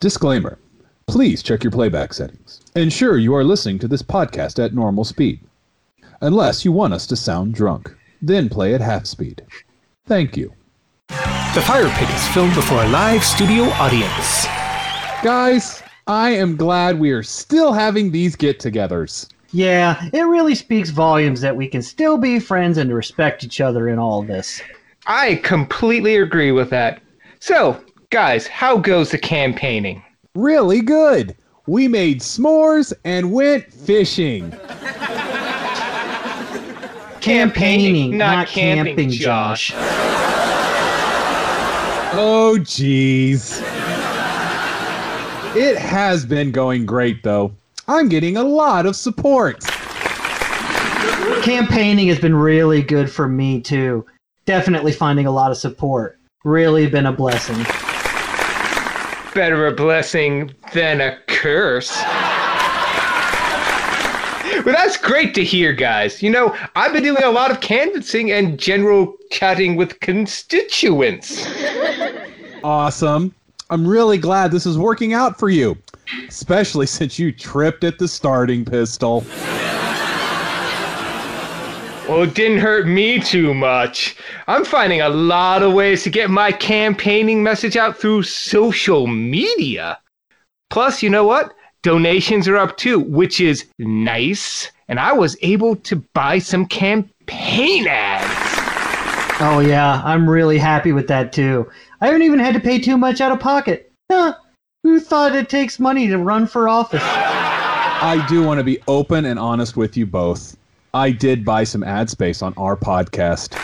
Disclaimer Please check your playback settings. Ensure you are listening to this podcast at normal speed. Unless you want us to sound drunk, then play at half speed. Thank you. The Fire Pit is filmed before a live studio audience. Guys, I am glad we are still having these get togethers. Yeah, it really speaks volumes that we can still be friends and respect each other in all this. I completely agree with that. So, guys, how goes the campaigning? Really good. We made s'mores and went fishing. Campaigning, not, camping, Josh. Oh, jeez. It has been going great, though. I'm getting a lot of support. Campaigning has been really good for me, too. Definitely finding a lot of support. Really been a blessing. Better a blessing than a curse. Well, that's great to hear, guys. You know, I've been doing a lot of canvassing and general chatting with constituents. Awesome. I'm really glad this is working out for you, especially since you tripped at the starting pistol. Well, it didn't hurt me too much. I'm finding a lot of ways to get my campaigning message out through social media. Plus, you know what? Donations are up too, which is nice. And I was able to buy some campaign ads. Oh, yeah, I'm really happy with that, too. I haven't even had to pay too much out of pocket. Huh, who thought it takes money to run for office? I do want to be open and honest with you both. I did buy some ad space on our podcast.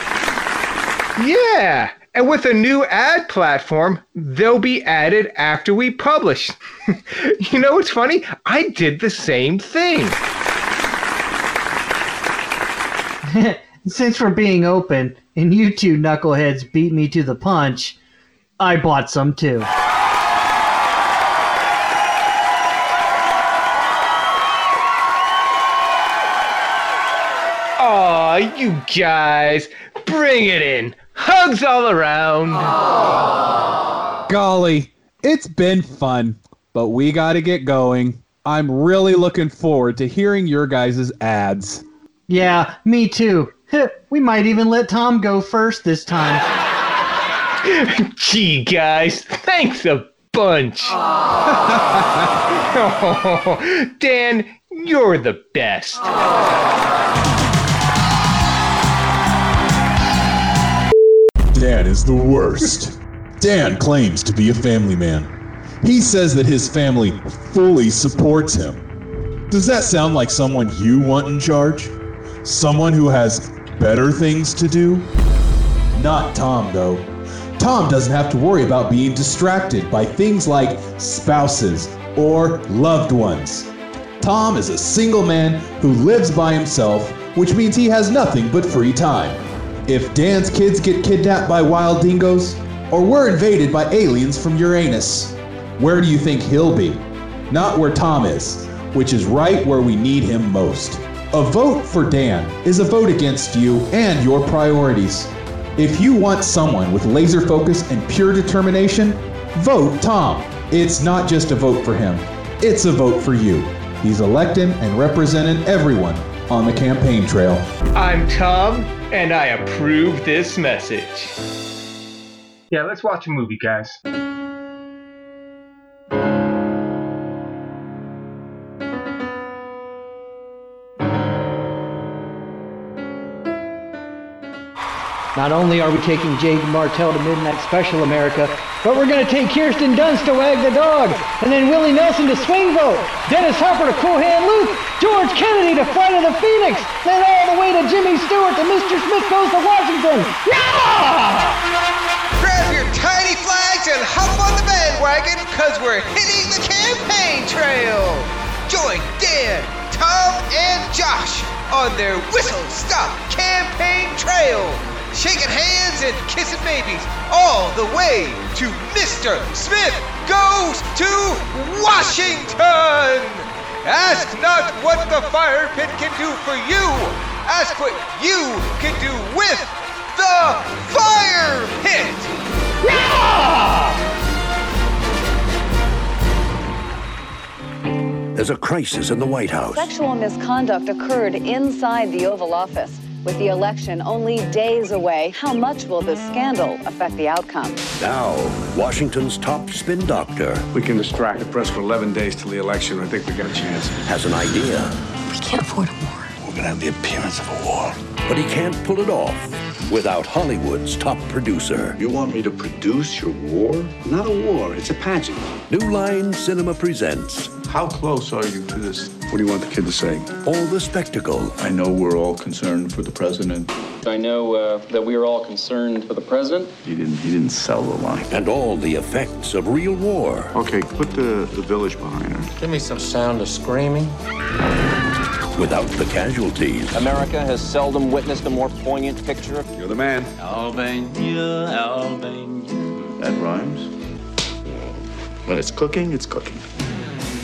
Yeah, and with a new ad platform, they'll be added after we publish. you know what's funny? I did the same thing. Since we're being open and you two knuckleheads beat me to the punch, I bought some too. Aw, you guys, bring it in. Hugs all around. Golly, it's been fun, but we got to get going. I'm really looking forward to hearing your guys' ads. Yeah, me too. We might even let Tom go first this time. Gee, guys, thanks a bunch. Oh, Dan, you're the best. Dan is the worst. Dan claims to be a family man. He says that his family fully supports him. Does that sound like someone you want in charge? Someone who has better things to do? Not Tom, though. Tom doesn't have to worry about being distracted by things like spouses or loved ones. Tom is a single man who lives by himself, which means he has nothing but free time. If Dan's kids get kidnapped by wild dingoes, or we're invaded by aliens from Uranus, where do you think he'll be? Not where Tom is, which is right where we need him most. A vote for Dan is a vote against you and your priorities. If you want someone with laser focus and pure determination, vote Tom. It's not just a vote for him, it's a vote for you. He's electing and representing everyone on the campaign trail. I'm Tom, and I approve this message. Yeah, let's watch a movie, guys. Not only are we taking Jaeden Martell to Midnight Special America, but we're going to take Kirsten Dunst to Wag the Dog, and then Willie Nelson to Swing Vote, Dennis Hopper to Cool Hand Luke, George Kennedy to Flight of the Phoenix, then all the way to Jimmy Stewart to Mr. Smith Goes to Washington. Yeah! Grab your tiny flags and hop on the bandwagon because we're hitting the campaign trail. Join Dan, Tom, and Josh on their whistle stop campaign trail. Shaking hands and kissing babies all the way to Mr. Smith Goes to Washington. Ask not what the fire pit can do for you. Ask what you can do with the fire pit. There's a crisis in the White House. Sexual misconduct occurred inside the Oval Office. With the election only days away, how much will this scandal affect the outcome? Now, Washington's top spin doctor We can distract the press for 11 days till the election. I think we got a chance. has an idea, We can't afford a war. We're gonna have the appearance of a war. But he can't pull it off without Hollywood's top producer. You want me to produce your war? Not a war. It's a pageant. New Line Cinema presents How close are you to this? What do you want the kid to say? all the spectacle I know we're all concerned for the president. I know uh, that we are all concerned for the president. He didn't. He didn't sell the line. and all the effects of real war. Okay, put the, the village behind her. Give me some sound of screaming. Without the casualties. America has seldom witnessed a more poignant picture You're the man. Albania, Albania. That rhymes. When it's cooking, it's cooking.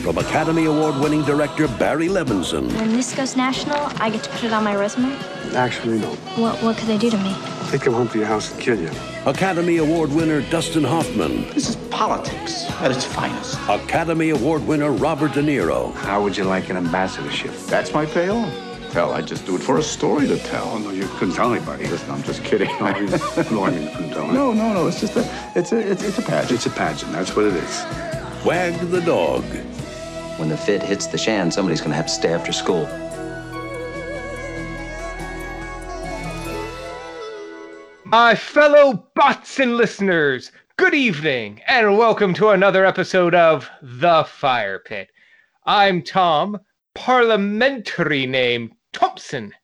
From Academy Award winning director Barry Levinson When this goes national, I get to put it on my resume. Actually, no. What what could they do to me? Take come home to your house and kill you. Academy Award winner Dustin Hoffman, This is politics at its finest. Academy Award winner Robert De Niro, How would you like an ambassadorship? That's my payoff. Hell, I just do it for a story to tell. Oh, no, you couldn't tell anybody. Listen, I'm just kidding. No, I mean, no, I mean, you couldn't tell No, no, no. It's just a, it's a, it's, it's a pageant. It's a pageant. That's what it is. Wag the Dog, When the fit hits the shan, somebody's going to have to stay after school. My fellow bots and listeners, good evening, and welcome to another episode of The Fire Pit. I'm Tom, parliamentary name Thompson,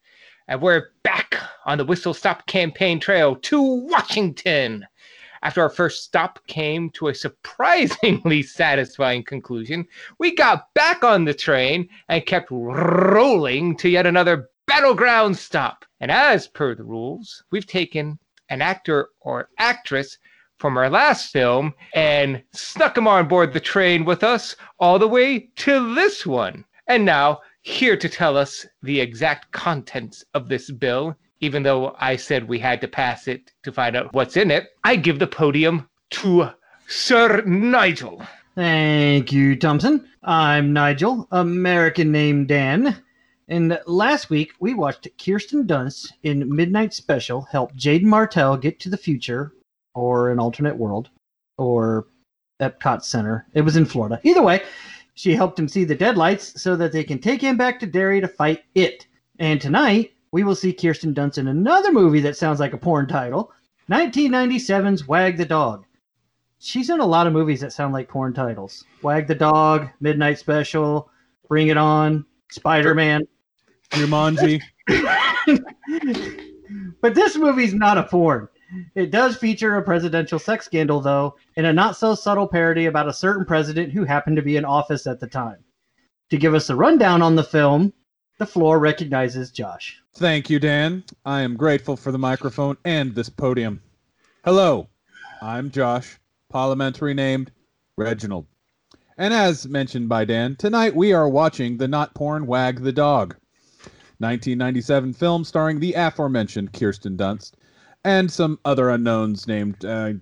and we're back on the Whistle Stop campaign trail to Washington. After our first stop came to a surprisingly satisfying conclusion, we got back on the train and kept rolling to yet another battleground stop. And as per the rules, we've taken an actor or actress from our last film and snuck them on board the train with us all the way to this one. And now, here to tell us the exact contents of this bill, even though I said we had to pass it to find out what's in it, I give the podium to Sir Nigel. Thank you, Thompson. I'm Nigel, American name Dan. And last week we watched Kirsten Dunst in Midnight Special help Jaeden Martell get to the future or an alternate world or Epcot Center. It was in Florida. Either way, she helped him see the deadlights so that they can take him back to Derry to fight it. And tonight we will see Kirsten Dunst in another movie that sounds like a porn title 1997's Wag the Dog. She's in a lot of movies that sound like porn titles Wag the Dog, Midnight Special, Bring It On, Spider Man. Jumanji. but this movie's not a porn. It does feature a presidential sex scandal, though, and a not so subtle parody about a certain president who happened to be in office at the time. To give us a rundown on the film, the floor recognizes Josh. Thank you, Dan. I am grateful for the microphone and this podium. Hello, I'm Josh, parliamentary named Reginald. And as mentioned by Dan, tonight we are watching the not porn Wag the Dog, 1997 film starring the aforementioned Kirsten Dunst and some other unknowns named uh,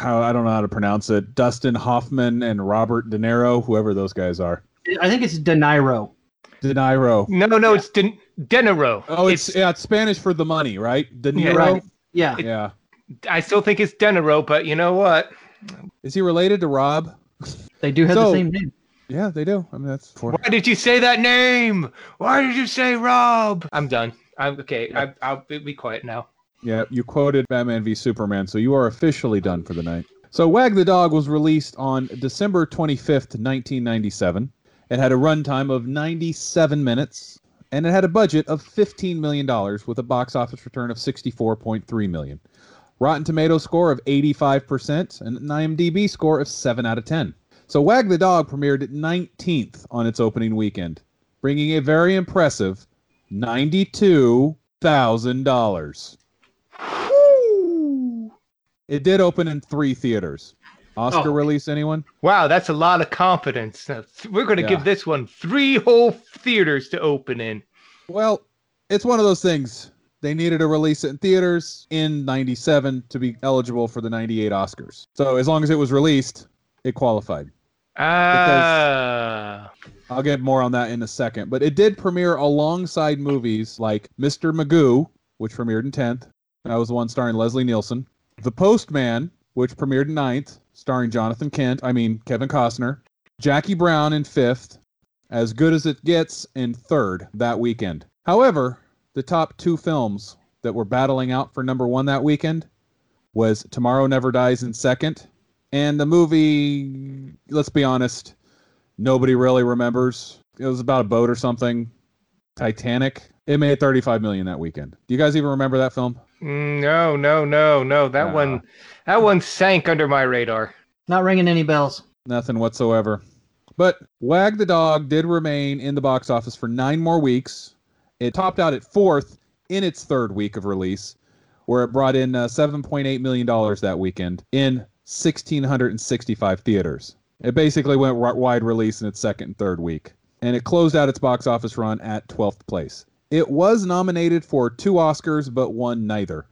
how I don't know how to pronounce it, Dustin Hoffman and Robert De Niro, whoever those guys are. I think it's De Niro. De Niro. No, no, it's De- De Niro. Oh, it's, yeah, it's Spanish for the money, right? De Yeah, Niro. right. Yeah. yeah. I still think it's De Niro, but you know what? Is he related to Rob? They do have So- the same name. Yeah, they do. I mean, that's for. Why did you say that name? Why did you say Rob? I'm done. I'm okay. I, I'll be, be quiet now. Yeah, you quoted Batman v Superman, so you are officially done for the night. So, Wag the Dog was released on December 25th, 1997. It had a runtime of 97 minutes, and it had a budget of $15 million with a box office return of 64.3 million. Rotten Tomato score of 85% and an IMDb score of 7 out of 10. So, Wag the Dog premiered at 19th on its opening weekend, bringing a very impressive $92,000. It did open in three theaters. Oscar Oh. release, anyone? Wow, that's a lot of confidence. We're going to Yeah. give this one three whole theaters to open in. Well, it's one of those things. They needed to release it in theaters in 97 to be eligible for the 98 Oscars. So as long as it was released, it qualified. Ah, I'll get more on that in a second. But it did premiere alongside movies like Mr. Magoo, which premiered in 10th. That was the one starring Leslie Nielsen. The Postman, which premiered in 9th, starring Jonathan Kent, I mean Kevin Costner. Jackie Brown in 5th. As Good as It Gets in 3rd that weekend. However, the top two films that were battling out for number 1 that weekend was Tomorrow Never Dies in 2nd and the movie, let's be honest, nobody really remembers. It was about a boat or something. Titanic. It made 35 million that weekend. Do you guys even remember that film? Mm, No, no, no, no. That Nah. one, that one sank under my radar. Not ringing any bells. Nothing whatsoever. But Wag the Dog did remain in the box office for nine more weeks. It topped out at fourth in its third week of release, where it brought in uh, $7.8 million that weekend in 1,665 theaters. It basically went wi- wide release in its second and third week, and it closed out its box office run at 12th place. It was nominated for two Oscars, but won neither.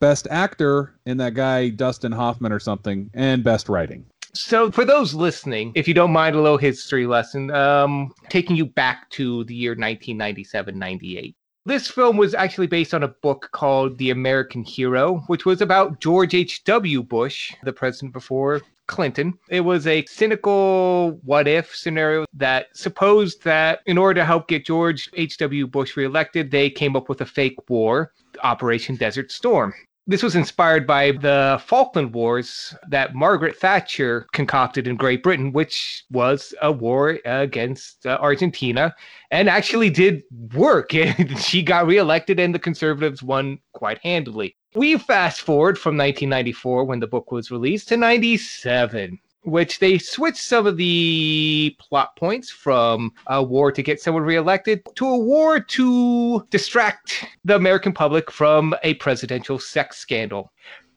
Best Actor in that guy Dustin Hoffman or something, and Best Writing. So, for those listening, if you don't mind a little history lesson, um, taking you back to the year 1997 98. This film was actually based on a book called The American Hero, which was about George H.W. Bush, the president before Clinton. It was a cynical what if scenario that supposed that in order to help get George H.W. Bush reelected, they came up with a fake war, Operation Desert Storm. This was inspired by the Falkland Wars that Margaret Thatcher concocted in Great Britain, which was a war against uh, Argentina and actually did work. she got reelected and the conservatives won quite handily. We fast forward from 1994 when the book was released to 97 which they switched some of the plot points from a war to get someone reelected to a war to distract the American public from a presidential sex scandal.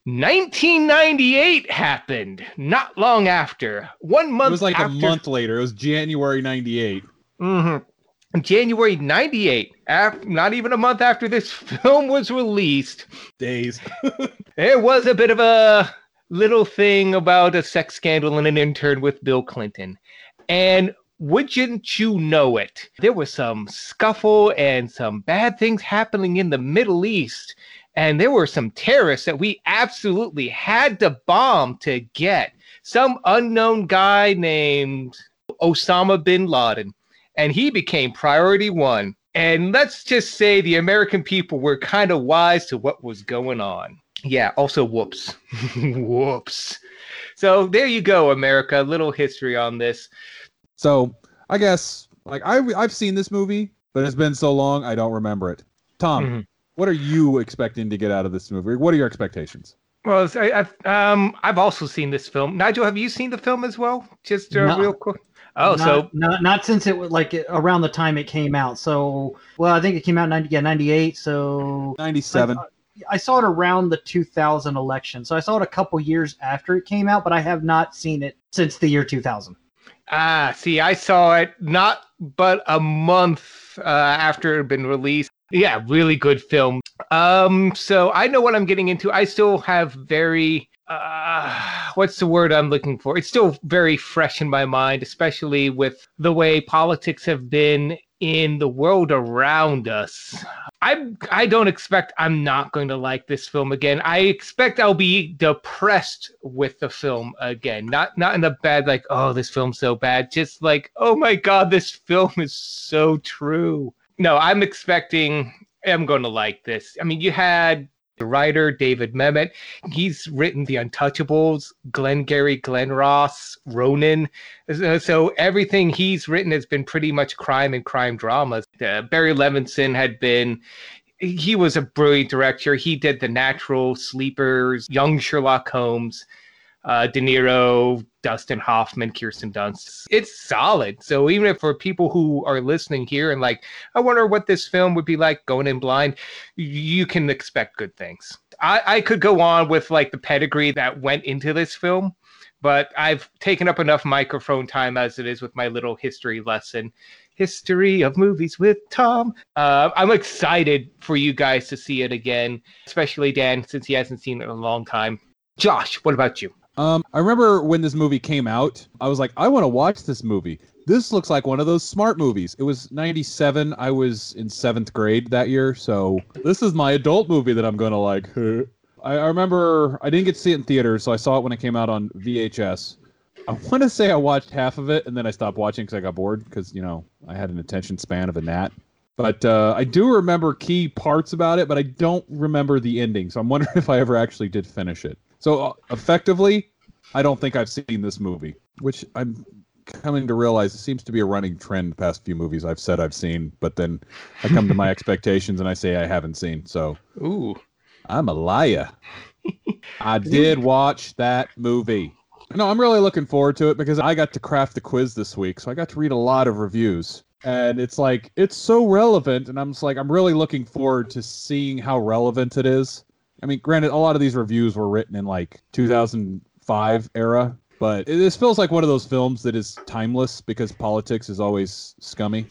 1998 happened not long after. One month It was like after, a month later. It was January 98. Mm-hmm. January 98, af- not even a month after this film was released, Days. there was a bit of a little thing about a sex scandal and an intern with Bill Clinton. And wouldn't you know it? There was some scuffle and some bad things happening in the Middle East. And there were some terrorists that we absolutely had to bomb to get. Some unknown guy named Osama bin Laden. And he became priority one. And let's just say the American people were kind of wise to what was going on. Yeah, also whoops. whoops. So there you go, America. Little history on this. So I guess like I I've seen this movie, but it's been so long I don't remember it. Tom, Mhm. what are you expecting to get out of this movie? What are your expectations? Well, I, I've um I've also seen this film. Nigel, have you seen the film as well? Just uh, No. real quick. Oh, not, so not not since it was like around the time it came out. So well, I think it came out 90, yeah, 98. So 97. I, I saw it around the 2000 election. So I saw it a couple years after it came out, but I have not seen it since the year 2000. Ah, see, I saw it not but a month uh, after it had been released. Yeah, really good film. Um, so I know what I'm getting into. I still have very uh, what's the word I'm looking for? It's still very fresh in my mind, especially with the way politics have been in the world around us. I I don't expect I'm not going to like this film again. I expect I'll be depressed with the film again. Not not in a bad like oh this film's so bad. Just like oh my god this film is so true. No, I'm expecting I'm going to like this. I mean, you had the writer David Mamet. He's written The Untouchables, Glengarry Glen Ross, Ronin. So- So everything he's written has been pretty much crime and crime dramas. Uh, Barry Levinson had been. He was a brilliant director. He did The Natural, Sleepers, Young Sherlock Holmes, uh, De Niro, Dustin Hoffman, Kirsten Dunst. It's solid. So even if for people who are listening here and like, I wonder what this film would be like going in blind, you can expect good things. I, I could go on with like the pedigree that went into this film, but I've taken up enough microphone time as it is with my little history lesson. History of movies with Tom. Uh, I'm excited for you guys to see it again, especially Dan, since he hasn't seen it in a long time. Josh, what about you? Um, I remember when this movie came out, I was like, I want to watch this movie. This looks like one of those smart movies. It was 97. I was in seventh grade that year. So this is my adult movie that I'm going to like. I, I remember I didn't get to see it in theaters, so I saw it when it came out on VHS. I want to say I watched half of it and then I stopped watching because I got bored because, you know, I had an attention span of a gnat. But uh, I do remember key parts about it, but I don't remember the ending. So I'm wondering if I ever actually did finish it. So uh, effectively, I don't think I've seen this movie, which I'm coming to realize it seems to be a running trend the past few movies I've said I've seen, but then I come to my expectations and I say I haven't seen. So Ooh. I'm a liar. I did watch that movie. No, I'm really looking forward to it because I got to craft the quiz this week, so I got to read a lot of reviews. And it's like it's so relevant, and I'm just like I'm really looking forward to seeing how relevant it is. I mean, granted, a lot of these reviews were written in like 2005 era, but this feels like one of those films that is timeless because politics is always scummy.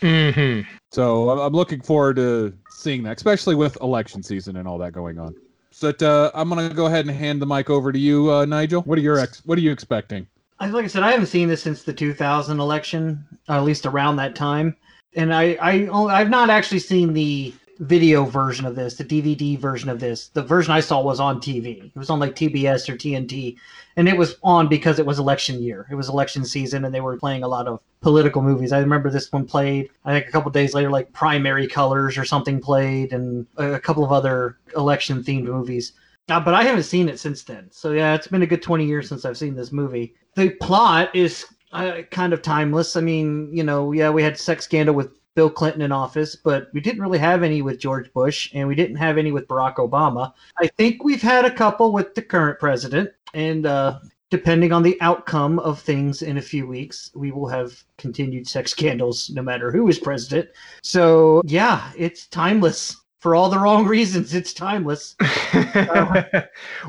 Mm-hmm. So I'm- I'm looking forward to seeing that, especially with election season and all that going on. So uh, I'm gonna go ahead and hand the mic over to you, uh, Nigel. What are your ex- What are you expecting? I, like I said, I haven't seen this since the 2000 election, or at least around that time. And I, I, only- I've not actually seen the video version of this, the DVD version of this. The version I saw was on TV. It was on like TBS or TNT, and it was on because it was election year. It was election season, and they were playing a lot of political movies. I remember this one played. I think a couple days later, like Primary Colors or something played, and a couple of other election themed movies. Uh, but I haven't seen it since then. So yeah, it's been a good 20 years since I've seen this movie. The plot is uh, kind of timeless. I mean, you know, yeah, we had sex scandal with Bill Clinton in office, but we didn't really have any with George Bush, and we didn't have any with Barack Obama. I think we've had a couple with the current president, and uh, depending on the outcome of things in a few weeks, we will have continued sex scandals no matter who is president. So yeah, it's timeless. For all the wrong reasons, it's timeless.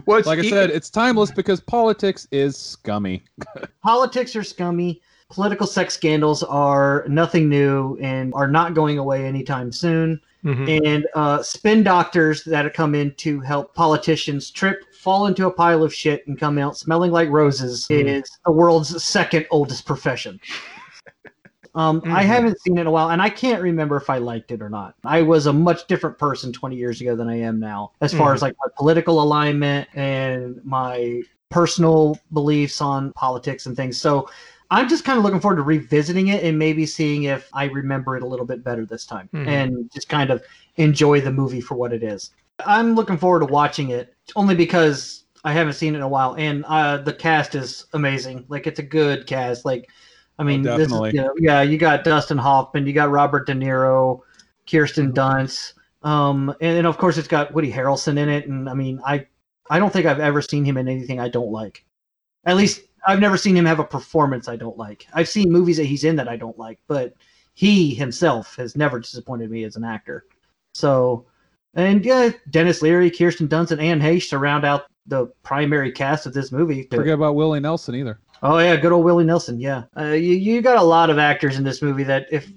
What's like I e- said, it's timeless because politics is scummy. politics are scummy. Political sex scandals are nothing new and are not going away anytime soon. Mhm. And uh, spin doctors that come in to help politicians trip, fall into a pile of shit, and come out smelling like roses is the world's second oldest profession. Um, I Mhm. haven't seen it in a while, and I can't remember if I liked it or not. I was a much different person 20 years ago than I am now, as far Mhm. as like my political alignment and my personal beliefs on politics and things. So I'm just kind of looking forward to revisiting it and maybe seeing if I remember it a little bit better this time Mhm. and just kind of enjoy the movie for what it is. I'm looking forward to watching it only because I haven't seen it in a while and uh, the cast is amazing. Like it's a good cast. Like I mean, this is, definitely. you know, yeah, you got Dustin Hoffman, you got Robert De Niro, Kirsten Dunst, um, and, and of course it's got Woody Harrelson in it. And I mean, I I don't think I've ever seen him in anything I don't like. At least I've never seen him have a performance I don't like. I've seen movies that he's in that I don't like, but he himself has never disappointed me as an actor. So, and yeah, Denis Leary, Kirsten Dunst, and Anne Heche to round out the primary cast of this movie. Forget about Willie Nelson either. Oh yeah, good old Willie Nelson. Yeah, uh, you you got a lot of actors in this movie that if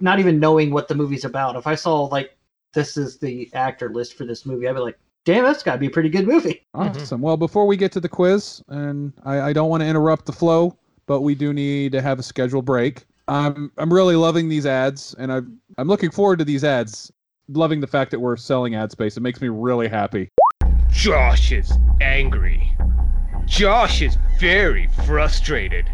not even knowing what the movie's about, if I saw like this is the actor list for this movie, I'd be like, damn, that's got to be a pretty good movie. Awesome. Mm-hmm. Well, before we get to the quiz, and I, I don't want to interrupt the flow, but we do need to have a scheduled break. I'm I'm really loving these ads, and I'm I'm looking forward to these ads. Loving the fact that we're selling ad space. It makes me really happy. Josh is angry. Josh is very frustrated.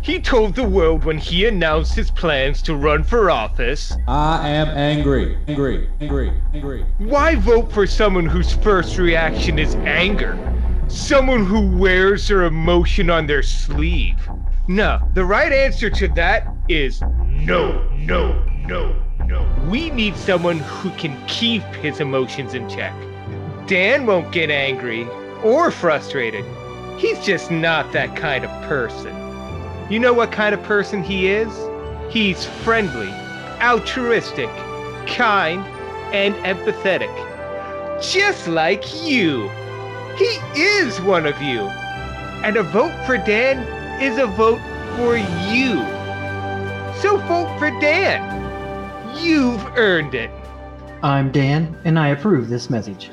He told the world when he announced his plans to run for office I am angry, angry, angry, angry. Why vote for someone whose first reaction is anger? Someone who wears their emotion on their sleeve? No, the right answer to that is no, no, no, no. We need someone who can keep his emotions in check. Dan won't get angry or frustrated. He's just not that kind of person. You know what kind of person he is? He's friendly, altruistic, kind, and empathetic. Just like you. He is one of you. And a vote for Dan is a vote for you. So vote for Dan. You've earned it. I'm Dan, and I approve this message.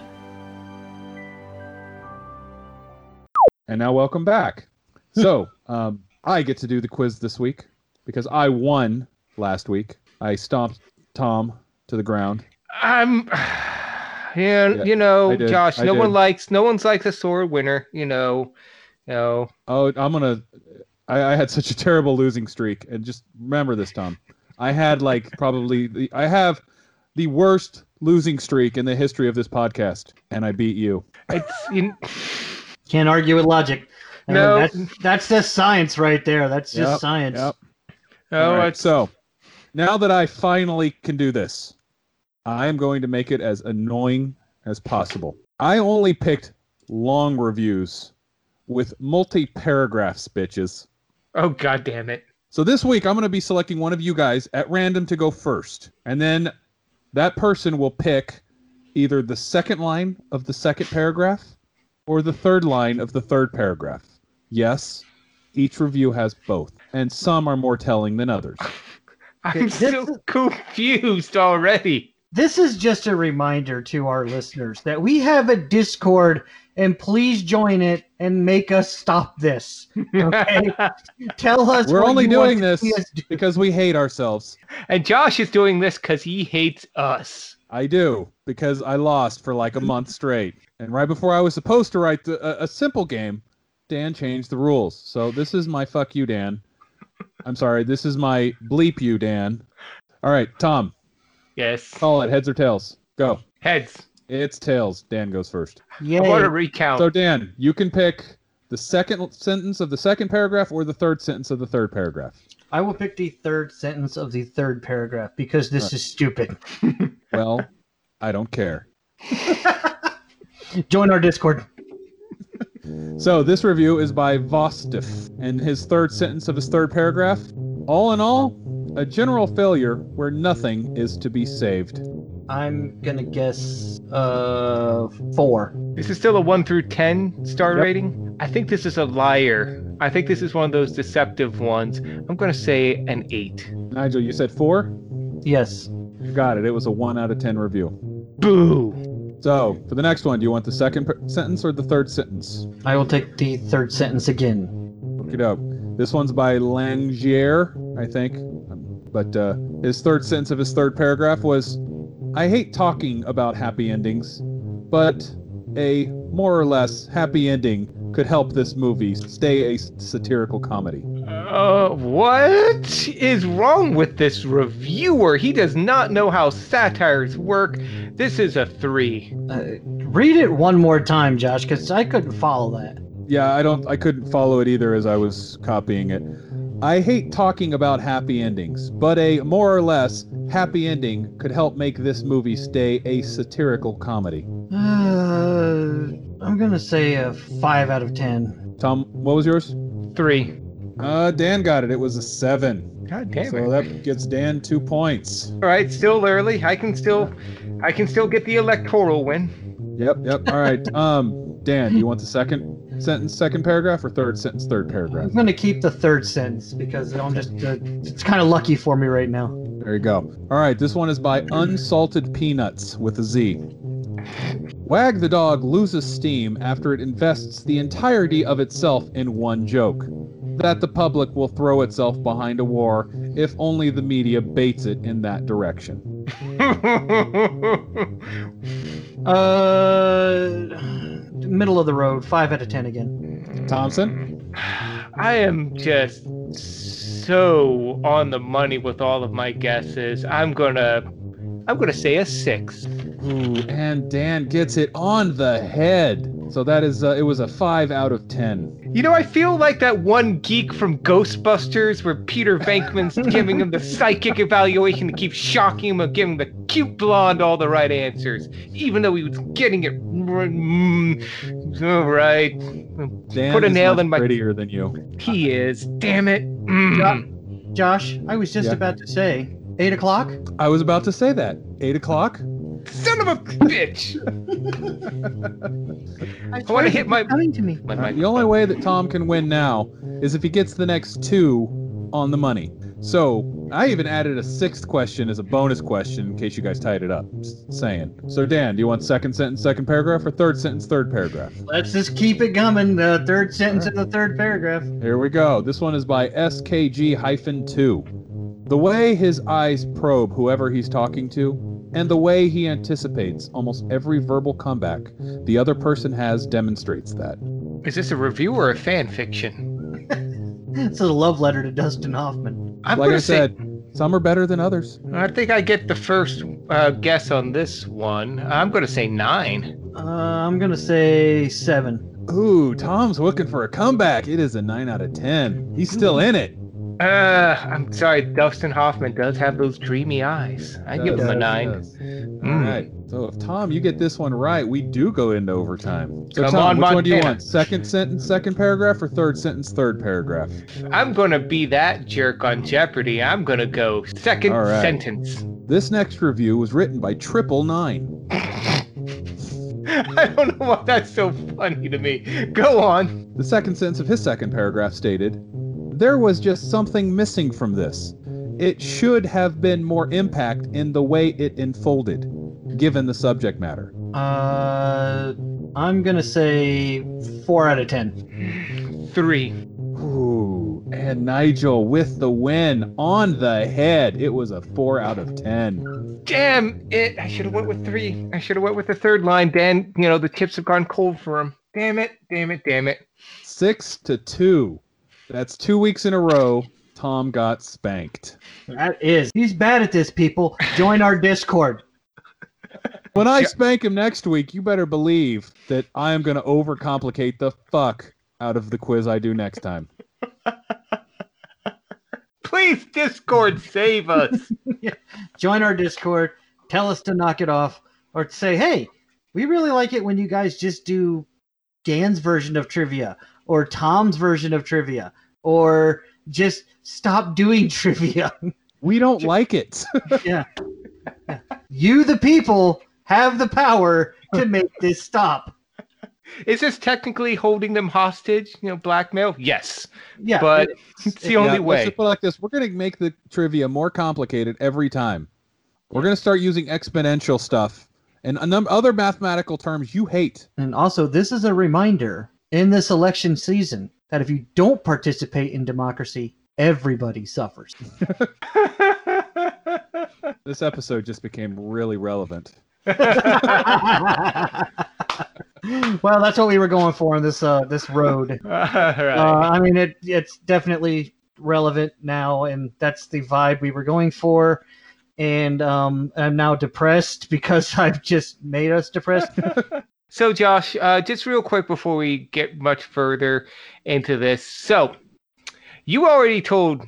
And now welcome back. So um, I get to do the quiz this week because I won last week. I stomped Tom to the ground. I'm. Yeah, Yeah, you know, Josh. I no one likes. No one's like the sore winner. You know. No. Oh, I'm gonna. I, I had such a terrible losing streak, and just remember this, Tom. I had like probably the. I have the worst losing streak in the history of this podcast, and I beat you. It's. You, Can't argue with logic. I mean, No. that's, that's just science right there. That's just Yep, science. Yep. All right, it's. so now that I finally can do this, I am going to make it as annoying as possible. I only picked long reviews with multi paragraphs, bitches. Oh God damn it! So this week I'm going to be selecting one of you guys at random to go first, and then that person will pick either the second line of the second paragraph or the third line of the third paragraph. Yes, each review has both, and some are more telling than others. I'm so confused already. This is just a reminder to our listeners that we have a Discord and please join it and make us stop this. Okay? Tell us We're what only you want doing to this see us do. because we hate ourselves. And Josh is doing this because he hates us. I do because I lost for like a month straight, and right before I was supposed to write the, a, a simple game, Dan changed the rules. So this is my fuck you, Dan. I'm sorry. This is my bleep you, Dan. All right, Tom, Yes. call it heads or tails. Go. Heads. It's tails. Dan goes first. Yay. I want to recount. So Dan, you can pick the second sentence of the second paragraph or the third sentence of the third paragraph. I will pick the third sentence of the third paragraph because this is stupid. Well, I don't care. Join our Discord. So this review is by Vostif, and his third sentence of his third paragraph. All in all, a general failure where nothing is to be saved. I'm gonna guess uh four. This is still a one through ten star Yep. rating. I think this is a liar. I think this is one of those deceptive ones. I'm gonna say an eight. Nigel, you said four? Yes. You got it. It was a one out of ten review. Boo. So for the next one, do you want the second per- sentence or the third sentence? I will take the third sentence again. Look it up. This one's by Langier, I think. But uh, his third sentence of his third paragraph was I hate talking about happy endings, but a more or less happy ending could help this movie stay a satirical comedy. Uh, what is wrong with this reviewer? He does not know how satires work. This is a three. Uh, read it one more time, Josh, because I couldn't follow that. Yeah, I don't I couldn't follow it either as I was copying it. I hate talking about happy endings, but a more or less happy ending could help make this movie stay a satirical comedy. Uh, I'm gonna say a five out of ten. Tom, what was yours? Three. Uh, Dan got it. It was a seven. God damn So it. that gets Dan two points. All right, still early. I can still, I can still get the electoral win. Yep, yep. All right. Um, Dan, you want the second sentence, second paragraph, or third sentence, third paragraph? I'm gonna keep the third sentence because I'm just uh, it's kind of lucky for me right now. There you go. All right, this one is by Unsalted Peanuts with a Z. Wag the dog loses steam after it invests the entirety of itself in one joke. That the public will throw itself behind a war if only the media baits it in that direction. Uh, middle of the road, five out of ten again. Thompson? I am just so on the money with all of my guesses. I'm gonna, I'm gonna say a six. Ooh, and Dan gets it on the head. So that is, uh, it was a five out of ten. You know, I feel like that one geek from Ghostbusters where Peter Venkman's giving him the psychic evaluation to keep shocking him and giving the cute blonde all the right answers, even though he was getting it. r- Mm, all right. Dan Put a is nail in my. prettier than you. He is. Damn it. Mm. Josh, I was just Yeah. about to say eight o'clock. I was about to say that. Eight o'clock. Son of a bitch. I, I want to hit my. coming to me. my, Uh, my the only way that Tom can win now is if he gets the next two on the money. So I even added a sixth question as a bonus question in case you guys tied it up. Just saying. So Dan, do you want second sentence, second paragraph, or third sentence, third paragraph? Let's just keep it coming. The third sentence of the third paragraph. Here we go. This one is by SKG hyphen 2. The way his eyes probe whoever he's talking to, and the way he anticipates almost every verbal comeback the other person has demonstrates that. Is this a review or a fan fiction? It's a love letter to Dustin Hoffman. I'm like gonna I say- said, some are better than others. I think I get the first uh, guess on this one. I'm going to say nine. Uh, I'm gonna say seven. Ooh, Tom's looking for a comeback. It is a 9 out of 10. He's still in it. Uh, I'm sorry, Dustin Hoffman does have those dreamy eyes. I give him a nine. Mm. All right. So if Tom, you get this one right, we do go into overtime. So Come Tom, on, which one do you Montana. want? Second sentence, second paragraph, or third sentence, third paragraph? I'm going to be that jerk on Jeopardy. I'm going to go second All right. sentence. This next review was written by Triple Nine. I don't know why that's so funny to me. Go on. The second sentence of his second paragraph stated, There was just something missing from this. It should have been more impact in the way it unfolded, given the subject matter. Uh, I'm gonna say four out of ten. Three. Ooh, and Nigel with the win on the head. It was a four out of ten. Damn it! I should have went with three. I should have went with the third line. Dan, you know the chips have gone cold for him. Damn it! Damn it! Damn it! Six to two. That's two weeks in a row. Tom got spanked. That is. He's bad at this, people. Join our Discord. When I spank him next week, you better believe that I am going to overcomplicate the fuck out of the quiz I do next time. Please, Discord, save us. Join our Discord. Tell us to knock it off, or say, "Hey, we really like it when you guys just do Dan's version of trivia, or Tom's version of trivia, or just stop doing trivia." We don't like it. yeah. Yeah. You, the people, have the power to make this stop. Is this technically holding them hostage? You know, blackmail? Yes. Yeah, but it- it's the Yeah, only let's way. just put it like this: We're going to make the trivia more complicated every time. We're going to start using exponential stuff and a number other mathematical terms you hate. And also, this is a reminder in this election season that if you don't participate in democracy, everybody suffers. This episode just became really relevant. well, that's what we were going for on this uh, this road. Alright. Uh, I mean, it it's definitely relevant now, and that's the vibe we were going for. And um, I'm now depressed because I've just made us depressed. So, Josh, uh, just real quick before we get much further into this. So, you already told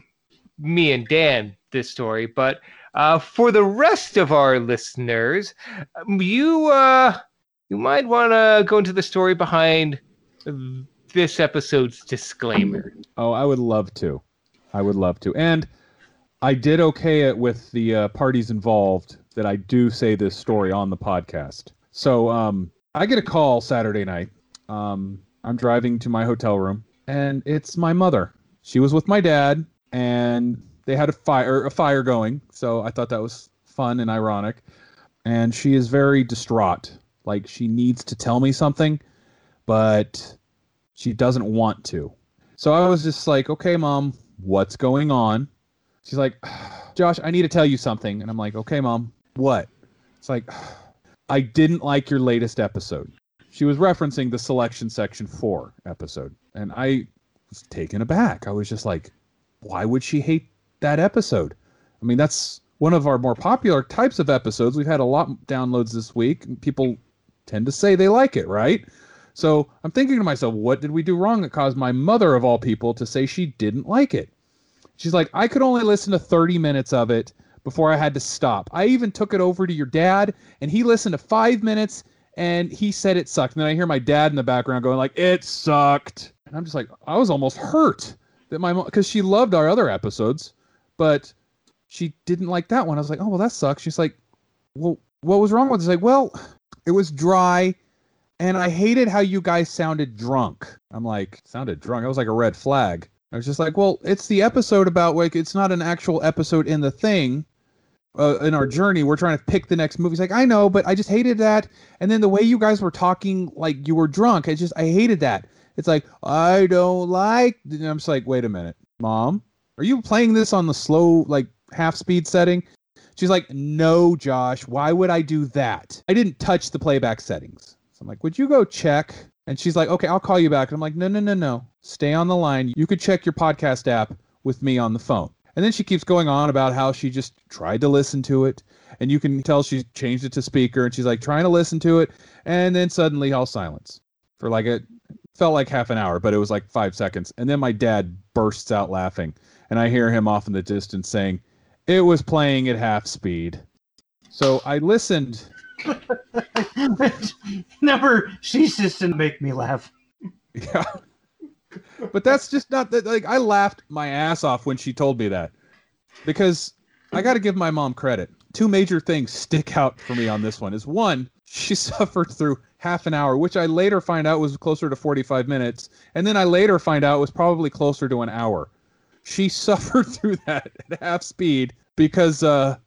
me and Dan this story, but uh, for the rest of our listeners, um, you uh, you might want to go into the story behind this episode's disclaimer. Oh, I would love to. I would love to. And I did okay it with the uh, parties involved that I do say this story on the podcast. So um, I get a call Saturday night. Um, I'm driving to my hotel room, and it's my mother. She was with my dad, and they had a fire a fire going. So I thought that was fun and ironic. And she is very distraught. Like she needs to tell me something, but she doesn't want to. So I was just like, okay, mom, what's going on? She's like, Josh, I need to tell you something. And I'm like, okay, mom, what? It's like, I didn't like your latest episode. She was referencing the selection section four episode. And I was taken aback. I was just like, why would she hate that episode? I mean, that's one of our more popular types of episodes. We've had a lot of downloads this week. People tend to say they like it, right? So I'm thinking to myself, what did we do wrong that caused my mother, of all people, to say she didn't like it? She's like, I could only listen to 30 minutes of it before I had to stop. I even took it over to your dad, and he listened to five minutes, and he said it sucked. And then I hear my dad in the background going like, "It sucked," and I'm just like, I was almost hurt that my mom, because she loved our other episodes, but she didn't like that one. I was like, oh well, that sucks. She's like, well, what was wrong with it? It's like, well, it was dry and I hated how you guys sounded drunk. I'm like, sounded drunk. I was like a red flag. I was just like, well, it's the episode about like it's not an actual episode in the thing. Uh, in our journey, we're trying to pick the next movie. He's like, I know, but I just hated that. And then the way you guys were talking, like you were drunk, I just I hated that. It's like I don't like. And I'm just like, wait a minute, mom, are you playing this on the slow like half speed setting? She's like, no, Josh, why would I do that? I didn't touch the playback settings. So I'm like, would you go check? And she's like, okay, I'll call you back. And I'm like, no, no, no, no. Stay on the line. You could check your podcast app with me on the phone. And then she keeps going on about how she just tried to listen to it. And you can tell she changed it to speaker and she's like trying to listen to it. And then suddenly all silence for like a, felt like half an hour, but it was like five seconds. And then my dad bursts out laughing. And I hear him off in the distance saying, it was playing at half speed. So I listened. Never ceases to make me laugh. Yeah. But that's just not that like I laughed my ass off when she told me that. Because I got to give my mom credit. Two major things stick out for me on this one. Is one, she suffered through half an hour, which I later find out was closer to 45 minutes, and then I later find out was probably closer to an hour. She suffered through that at half speed because uh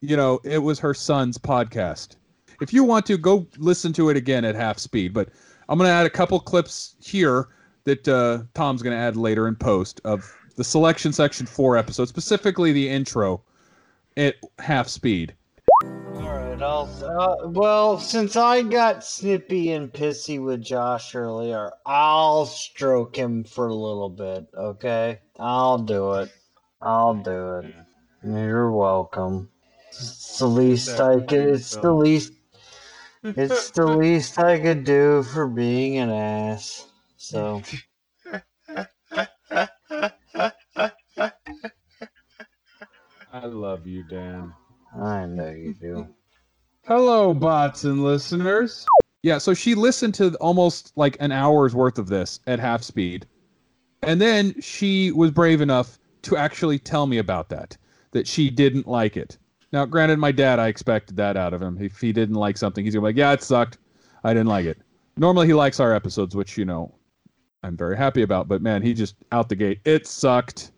you know, it was her son's podcast. If you want to go listen to it again at half speed, but I'm going to add a couple clips here that uh, Tom's going to add later in post of the selection section 4 episode, specifically the intro at half speed. Alright, I'll. Uh, well, since I got snippy and pissy with Josh earlier, I'll stroke him for a little bit, okay? I'll do it. I'll do it. You're welcome. It's the least I could. It's the least. It's the least I could do for being an ass. So. I love you, Dan. I know you do. Hello, bots and listeners. Yeah, so she listened to almost like an hour's worth of this at half speed. And then she was brave enough to actually tell me about that, that she didn't like it. Now, granted, my dad, I expected that out of him. If he didn't like something, he's gonna be like, yeah, it sucked. I didn't like it. Normally, he likes our episodes, which, you know, I'm very happy about. But man, he just out the gate, it sucked.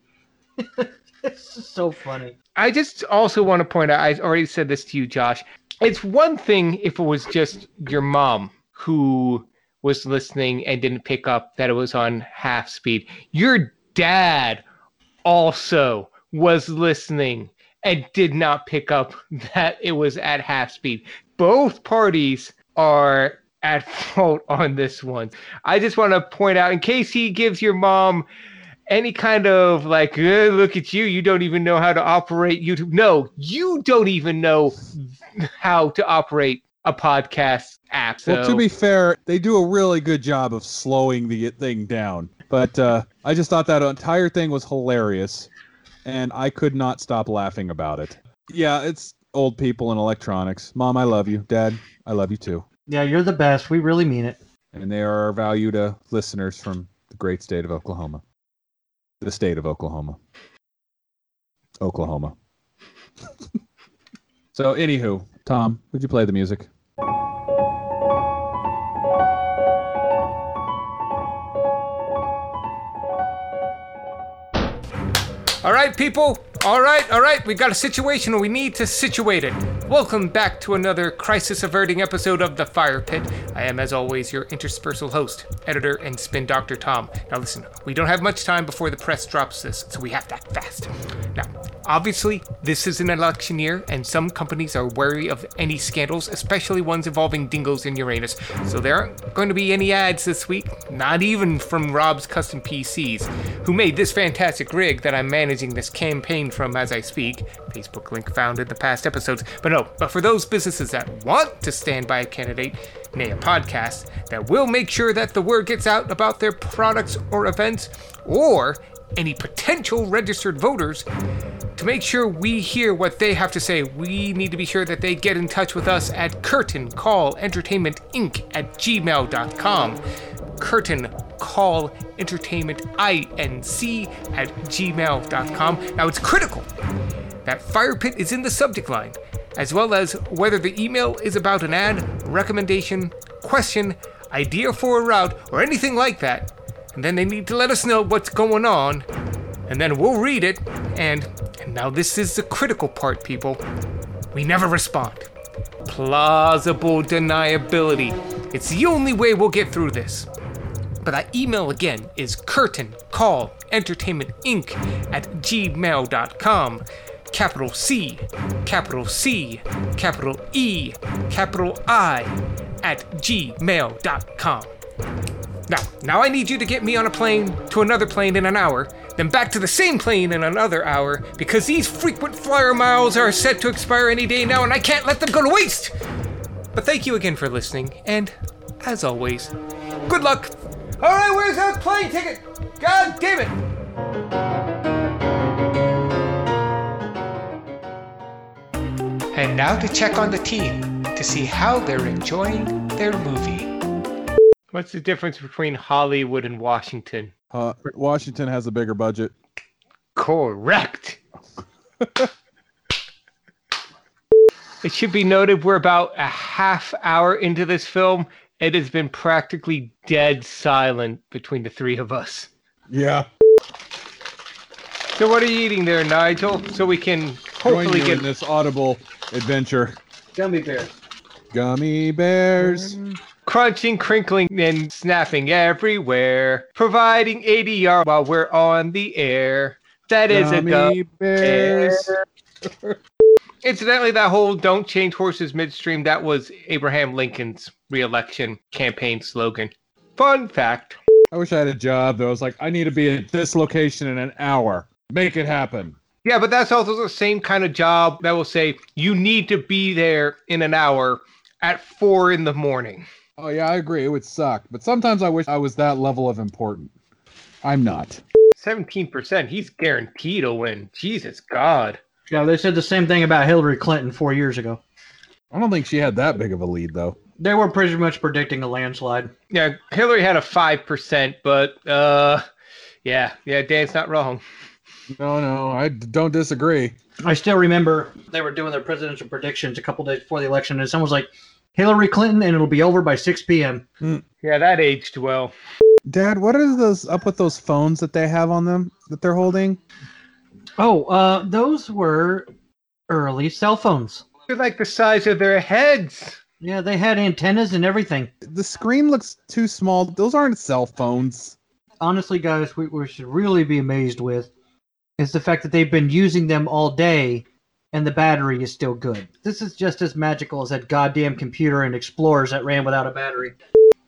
It's so funny. I just also want to point out, I already said this to you, Josh. It's one thing if it was just your mom who was listening and didn't pick up that it was on half speed. Your dad also was listening and did not pick up that it was at half speed. Both parties are at fault on this one. I just want to point out, in case he gives your mom any kind of like, "Uh, look at you, you don't even know how to operate YouTube. No, you don't even know how to operate a podcast app. So. Well, to be fair, they do a really good job of slowing the thing down. But uh, I just thought that entire thing was hilarious, and I could not stop laughing about it. Yeah, it's old people and electronics. Mom, I love you. Dad, I love you too. Yeah, you're the best. We really mean it. And they are our valued uh, listeners from the great state of Oklahoma. The state of Oklahoma. Oklahoma. so, anywho, Tom, would you play the music? All right, people. All right, all right. We got a situation. We need to situate it. Welcome back to another crisis averting episode of The Fire Pit. I am, as always, your interspersal host, editor, and spin doctor Tom. Now, listen, we don't have much time before the press drops this, so we have to act fast. Now, obviously, this is an election year, and some companies are wary of any scandals, especially ones involving dingoes and Uranus. So there aren't going to be any ads this week, not even from Rob's Custom PCs, who made this fantastic rig that I'm managing this campaign from as I speak. Facebook link found in the past episodes. But no, but for those businesses that want to stand by a candidate, nay, a podcast, that will make sure that the word gets out about their products or events, or any potential registered voters, to make sure we hear what they have to say, we need to be sure that they get in touch with us at Curtain Call Entertainment Inc. at gmail.com. Curtain Call Entertainment Inc. at gmail.com. Now it's critical that Fire Pit is in the subject line, as well as whether the email is about an ad, recommendation, question, idea for a route, or anything like that. and then they need to let us know what's going on, and then we'll read it. And, and now this is the critical part, people. We never respond. Plausible deniability. It's the only way we'll get through this. But that email again is curtain call entertainment inc at gmail.com. Capital C, capital C, capital E, capital I at gmail.com. Now, now I need you to get me on a plane to another plane in an hour, then back to the same plane in another hour, because these frequent flyer miles are set to expire any day now and I can't let them go to waste! But thank you again for listening, and as always, good luck! Alright, where's that plane ticket? God damn it! And now to check on the team to see how they're enjoying their movie. What's the difference between Hollywood and Washington? Uh, Washington has a bigger budget. Correct. it should be noted we're about a half hour into this film. It has been practically dead silent between the three of us. Yeah. So what are you eating there, Nigel? So we can Join hopefully you get in this audible adventure. Gummy bears. Gummy bears. crunching, crinkling, and snapping everywhere, providing ADR while we're on the air. That is a Gummy bears. bear. Incidentally, that whole "Don't change horses midstream" that was Abraham Lincoln's reelection campaign slogan. Fun fact. I wish I had a job that was like, I need to be at this location in an hour. Make it happen. Yeah, but that's also the same kind of job that will say you need to be there in an hour at four in the morning. Oh yeah, I agree. It would suck, but sometimes I wish I was that level of important. I'm not. 17%. He's guaranteed to win. Jesus God. Yeah, they said the same thing about Hillary Clinton four years ago. I don't think she had that big of a lead though. They were pretty much predicting a landslide. Yeah, Hillary had a 5%, but uh yeah, yeah, Dan's not wrong. No, no, I don't disagree. I still remember they were doing their presidential predictions a couple days before the election, and someone was like, Hillary Clinton, and it'll be over by 6 p.m. Yeah, that aged well. Dad, what are those up with those phones that they have on them that they're holding? Oh, uh, those were early cell phones. They're like the size of their heads. Yeah, they had antennas and everything. The screen looks too small. Those aren't cell phones. Honestly, guys, we, we should really be amazed with is the fact that they've been using them all day and the battery is still good. This is just as magical as that goddamn computer and Explorers that ran without a battery.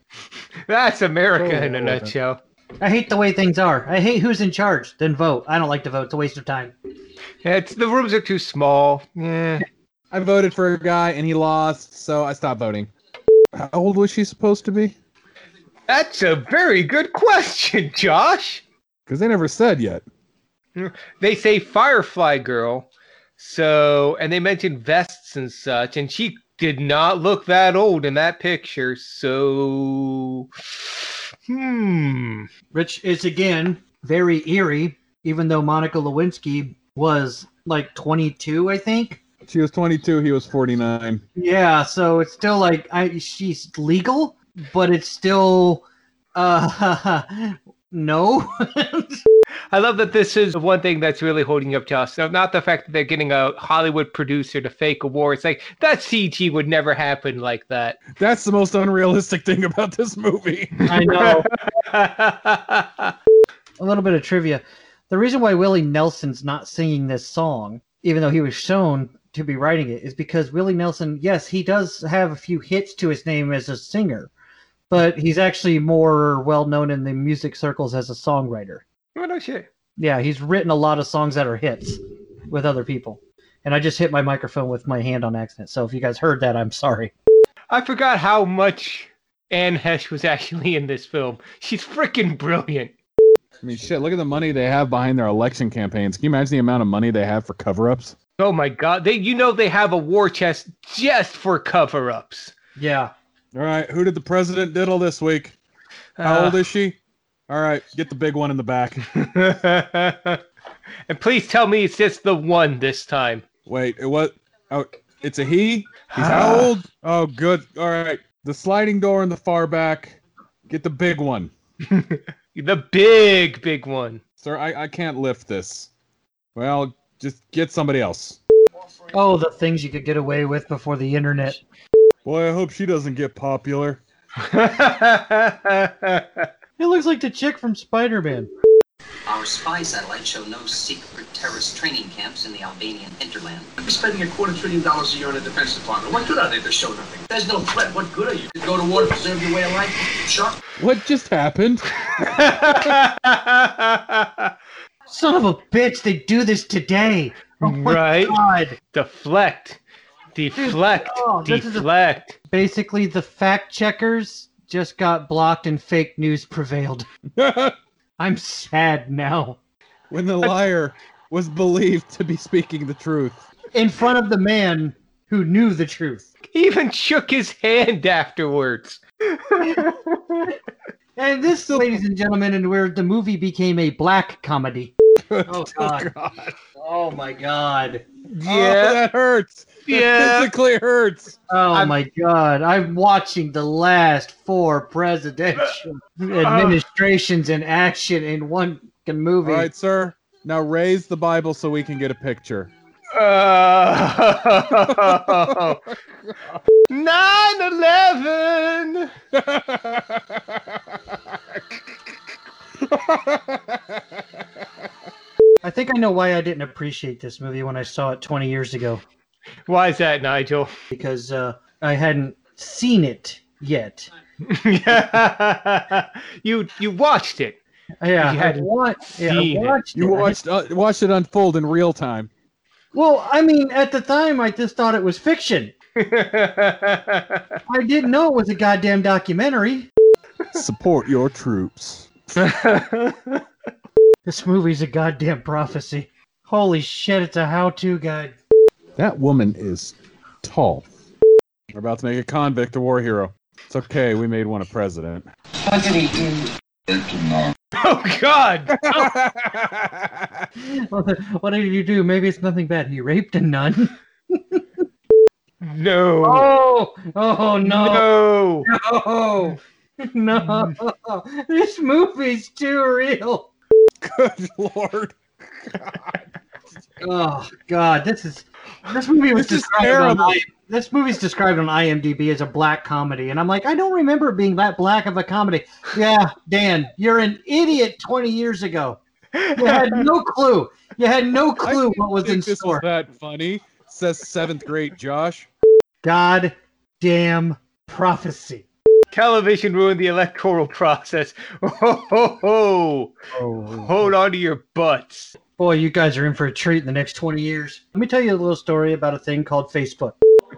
That's America oh, in a Oh. nutshell. I hate the way things are. I hate who's in charge. Then vote. I don't like to vote. It's a waste of time. Yeah, it's the rooms are too small. Yeah. I voted for a guy and he lost, so I stopped voting. How old was she supposed to be? That's a very good question, Josh. Because they never said yet. They say Firefly Girl. So, and they mentioned vests and such, and she did not look that old in that picture. So, hmm. Which is again very eerie, even though Monica Lewinsky was like 22, I think. She was 22, he was 49. Yeah, so it's still like I she's legal, but it's still uh no. I love that this is one thing that's really holding up to us. So not the fact that they're getting a Hollywood producer to fake a war. It's like that CG would never happen like that. That's the most unrealistic thing about this movie. I know. a little bit of trivia. The reason why Willie Nelson's not singing this song, even though he was shown to be writing it, is because Willie Nelson, yes, he does have a few hits to his name as a singer, but he's actually more well known in the music circles as a songwriter. Oh, no shit. Yeah, he's written a lot of songs that are hits with other people. And I just hit my microphone with my hand on accident. So if you guys heard that, I'm sorry. I forgot how much Anne Heche was actually in this film. She's freaking brilliant. I mean, shit, look at the money they have behind their election campaigns. Can you imagine the amount of money they have for cover ups? Oh my god. They you know they have a war chest just for cover-ups. Yeah. All right, who did the president diddle this week? How Uh, old is she? All right, get the big one in the back. and please tell me it's just the one this time. Wait, it was. Oh, it's a he. He's how old? Oh, good. All right, the sliding door in the far back. Get the big one. The big, big one. Sir, I, I can't lift this. Well, just get somebody else. Oh, the things you could get away with before the internet. Boy, I hope she doesn't get popular. It looks like the chick from Spider Man. Our spy satellites show no secret terrorist training camps in the Albanian hinterland. You're spending a quarter trillion dollars a year on the Defense Department. What good are they to show nothing? There's no threat. What good are you? You go to war to preserve your way of life? Sure. What just happened? Son of a bitch, they do this today. Oh my right? God. Deflect. Deflect. Oh, this is a- deflect. Basically, the fact checkers just got blocked and fake news prevailed. I'm sad now. when the liar was believed to be speaking the truth. In front of the man who knew the truth. He even shook his hand afterwards. And this, ladies and gentlemen, and where the movie became a black comedy. Oh God! Oh my God! Oh, that hurts. That Yeah. physically hurts. Oh my God! I'm watching the last four presidential administrations in action in one movie. All right, sir. Now raise the Bible so we can get a picture. Uh, 9-11! I think I know why I didn't appreciate this movie when I saw it 20 years ago. Why is that, Nigel? Because uh, I hadn't seen it yet. you you watched it. Yeah, You hadn't watched. Yeah, I seen it. watched You watched uh, watched it unfold in real time. Well, I mean, at the time, I just thought it was fiction. I didn't know it was a goddamn documentary. Support your troops. This movie's a goddamn prophecy. Holy shit, it's a how-to guide. That woman is tall. We're about to make a convict a war hero. It's okay. We made one a president. What did he do? oh God! what did you do? Maybe it's nothing bad. He raped a nun. No. Oh, oh no, No. no, no! This movie's too real. Good lord. Oh God, this is this movie was This described on this movie's described on IMDb as a black comedy, and I'm like, I don't remember it being that black of a comedy. Yeah, Dan, you're an idiot. Twenty years ago, you had no clue. You had no clue what was in this store. was that funny. Says seventh grade Josh. God damn prophecy. Television ruined the electoral process. Oh, ho, ho. Hold on to your butts. Boy, you guys are in for a treat in the next 20 years. Let me tell you a little story about a thing called Facebook.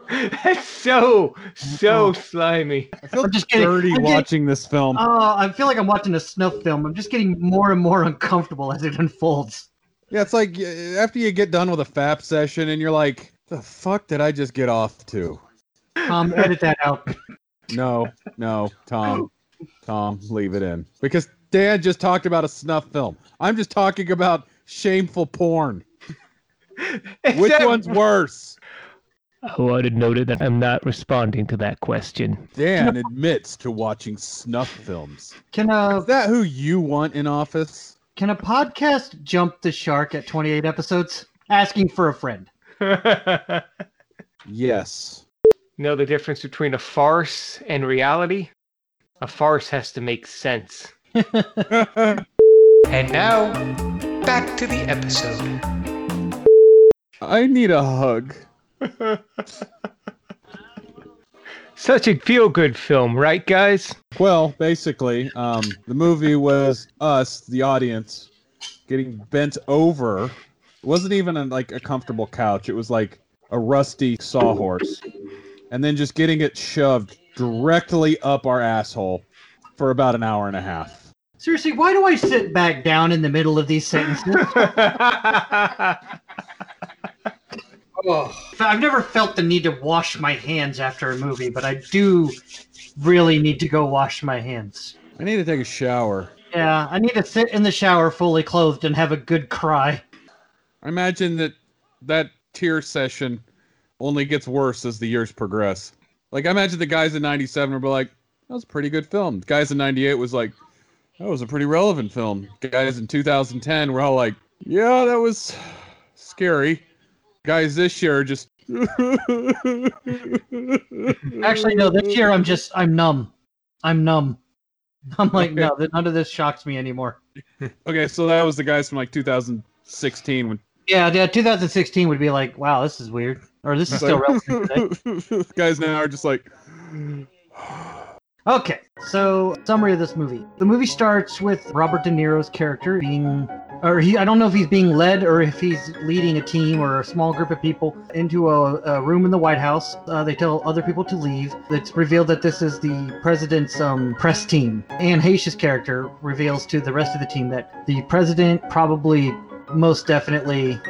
That's so, so slimy. I feel I'm just kidding. dirty I'm getting- watching this film. Oh, I feel like I'm watching a snuff film. I'm just getting more and more uncomfortable as it unfolds. Yeah, it's like uh, after you get done with a FAP session and you're like, the fuck did I just get off to? Tom, edit that out. No, no, Tom, Tom, leave it in. Because Dan just talked about a snuff film. I'm just talking about shameful porn. Which Except- one's worse? Oh, I want to note that I'm not responding to that question. Dan admits to watching snuff films. Can a Is that who you want in office? can a podcast jump the shark at 28 episodes? Asking for a friend. Yes. Know the difference between a farce and reality? A farce has to make sense. And now, back to the episode. I need a hug. Such a feel good film, right, guys? Well, basically, um, the movie was us, the audience, getting bent over. It wasn't even a, like a comfortable couch. It was like a rusty sawhorse, and then just getting it shoved directly up our asshole for about an hour and a half. Seriously, why do I sit back down in the middle of these sentences? Oh, I've never felt the need to wash my hands after a movie, but I do really need to go wash my hands. I need to take a shower. Yeah, I need to sit in the shower fully clothed and have a good cry. I imagine that that tear session only gets worse as the years progress. Like, I imagine the guys in '97 were like, "That was a pretty good film." The guys in '98 was like, That was a pretty relevant film. Guys in 2010 were all like, "Yeah, that was scary." Guys this year are just Actually, no. This year, I'm just I'm numb. I'm numb. I'm like, no, th- none of this shocks me anymore. Okay, so that was the guys from like 2016 when Yeah, yeah. 2016 would be like, wow, this is weird, or this is still relevant guys now are just like Okay, so summary of this movie. The movie starts with Robert De Niro's character being, or he, I don't know if he's being led or if he's leading a team or a small group of people into a, a room in the White House. Uh, they tell other people to leave. It's revealed that this is the president's um, press team. Anne Heche's character reveals to the rest of the team that the president probably, most definitely,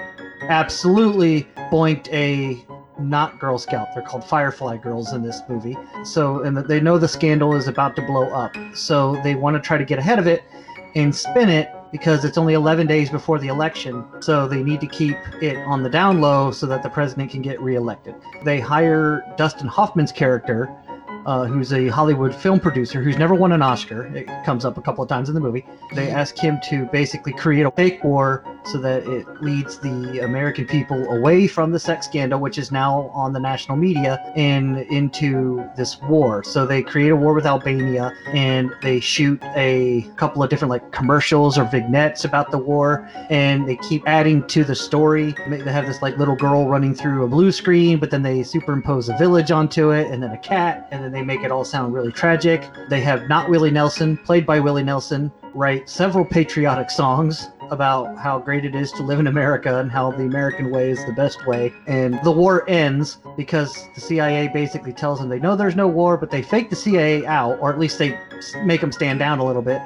absolutely boinked a not Girl Scout. They're called Firefly Girls in this movie. So, and they know the scandal is about to blow up. So they want to try to get ahead of it and spin it because it's only 11 days before the election. So they need to keep it on the down low so that the president can get reelected. They hire Dustin Hoffman's character. Uh, who's a Hollywood film producer who's never won an Oscar. It comes up a couple of times in the movie. They ask him to basically create a fake war so that it leads the American people away from the sex scandal, which is now on the national media, and into this war. So they create a war with Albania and they shoot a couple of different like commercials or vignettes about the war, and they keep adding to the story. They have this like little girl running through a blue screen, but then they superimpose a village onto it, and then a cat, and then they make it all sound really tragic. They have not Willie Nelson, played by Willie Nelson, write several patriotic songs about how great it is to live in America and how the American way is the best way. And the war ends because the CIA basically tells them they know there's no war, but they fake the CIA out, or at least they make them stand down a little bit.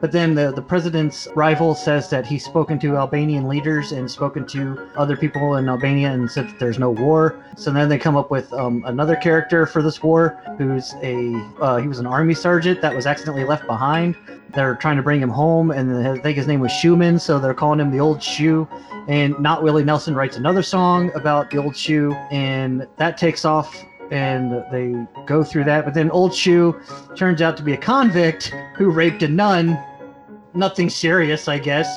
But then the, the president's rival says that he's spoken to Albanian leaders and spoken to other people in Albania and said that there's no war. So then they come up with um, another character for this war who's a uh, he was an army sergeant that was accidentally left behind. They're trying to bring him home, and I think his name was Schumann, so they're calling him the Old Shoe. And Not Willie Nelson writes another song about the Old Shoe, and that takes off and they go through that. But then Old Shoe turns out to be a convict who raped a nun. Nothing serious, I guess.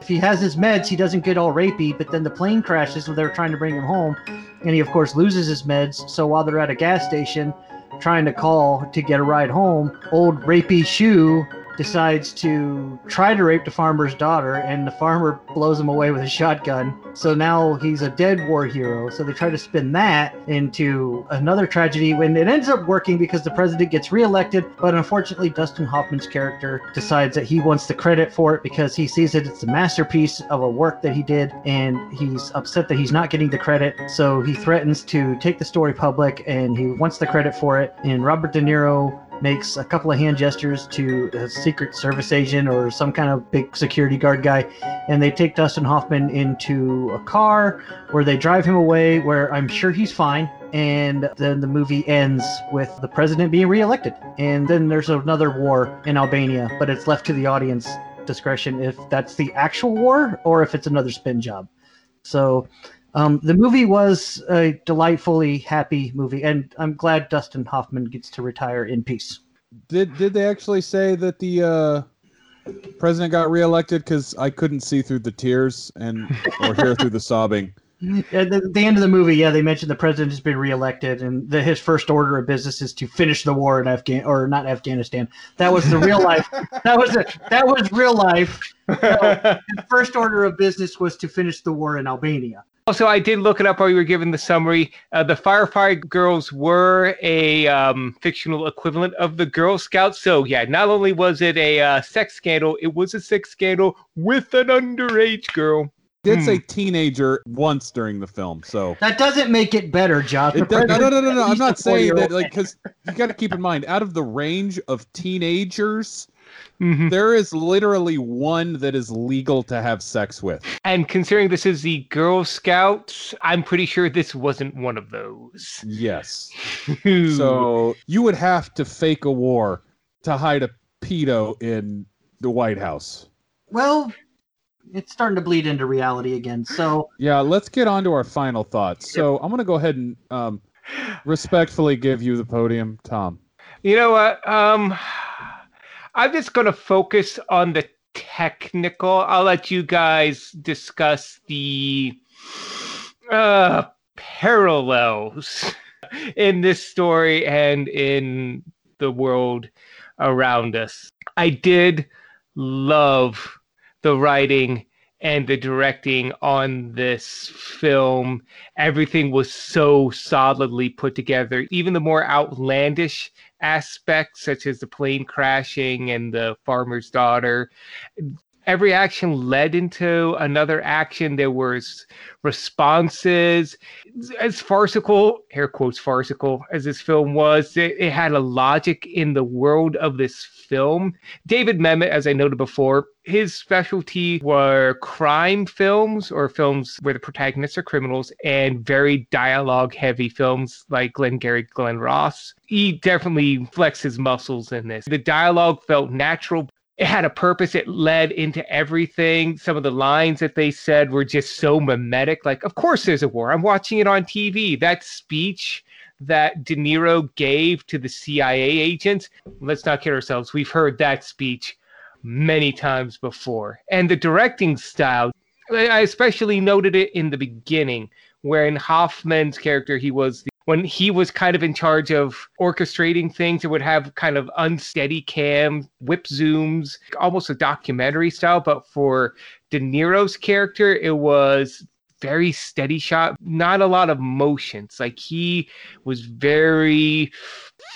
If he has his meds, he doesn't get all rapey, but then the plane crashes when they're trying to bring him home, and he, of course, loses his meds. So while they're at a gas station trying to call to get a ride home, old rapey Shoe decides to try to rape the farmer's daughter, and the farmer blows him away with a shotgun. So now he's a dead war hero. So they try to spin that into another tragedy when it ends up working because the president gets reelected. But unfortunately, Dustin Hoffman's character decides that he wants the credit for it because he sees it it's a masterpiece of a work that he did, and he's upset that he's not getting the credit. So he threatens to take the story public, and he wants the credit for it. And Robert De Niro makes a couple of hand gestures to a secret service agent or some kind of big security guard guy and they take dustin hoffman into a car where they drive him away where i'm sure he's fine and then the movie ends with the president being reelected. And then there's another war in albania but it's left to the audience discretion if that's the actual war or if it's another spin job. So um, the movie was a delightfully happy movie, and I'm glad Dustin Hoffman gets to retire in peace. Did did they actually say that the uh, president got reelected? Because I couldn't see through the tears and or hear through the sobbing. At the, the end of the movie, yeah, they mentioned the president has been reelected, and the, his first order of business is to finish the war in Afghan or not Afghanistan. That was the real life. That was a, that was real life. So, his first order of business was to finish the war in Albania. Also, I did look it up while you were giving the summary. Uh, the Firefly Girls were a um, fictional equivalent of the Girl Scouts. So, yeah, not only was it a uh, sex scandal, it was a sex scandal with an underage girl. Did Hmm. say teenager once during the film, so That doesn't make it better, Josh. It does- no, no, no, no, no. I'm not saying that, like, because you got to keep in mind, out of the range of teenagers, Mm-hmm. there is literally one that is legal to have sex with. And considering this is the Girl Scouts, I'm pretty sure this wasn't one of those. Yes. so you would have to fake a war to hide a pedo in the White House. Well, it's starting to bleed into reality again. So Yeah, let's get on to our final thoughts. So I'm going to go ahead and um, respectfully give you the podium, Tom. You know what? Um, I'm just going to focus on the technical. I'll let you guys discuss the uh, parallels in this story and in the world around us. I did love the writing and the directing on this film. Everything was so solidly put together. Even the more outlandish aspects, such as the plane crashing and the farmer's daughter, every action led into another action. There was responses. As farcical, air quotes farcical, as this film was, it, it had a logic in the world of this film. David Mamet, as I noted before, his specialty were crime films or films where the protagonists are criminals and very dialogue heavy films like Glengarry Glen Ross. He definitely flexed his muscles in this. The dialogue felt natural, it had a purpose. It led into everything. Some of the lines that they said were just so mimetic. Like, of course there's a war. I'm watching it on TV. That speech that De Niro gave to the CIA agents, let's not kid ourselves. We've heard that speech many times before. And the directing style, I especially noted it in the beginning, where in Hoffman's character, he was when he was kind of in charge of orchestrating things, it would have kind of unsteady cam, whip zooms, almost a documentary style. But for De Niro's character, it was very steady shot, not a lot of motions. Like he was very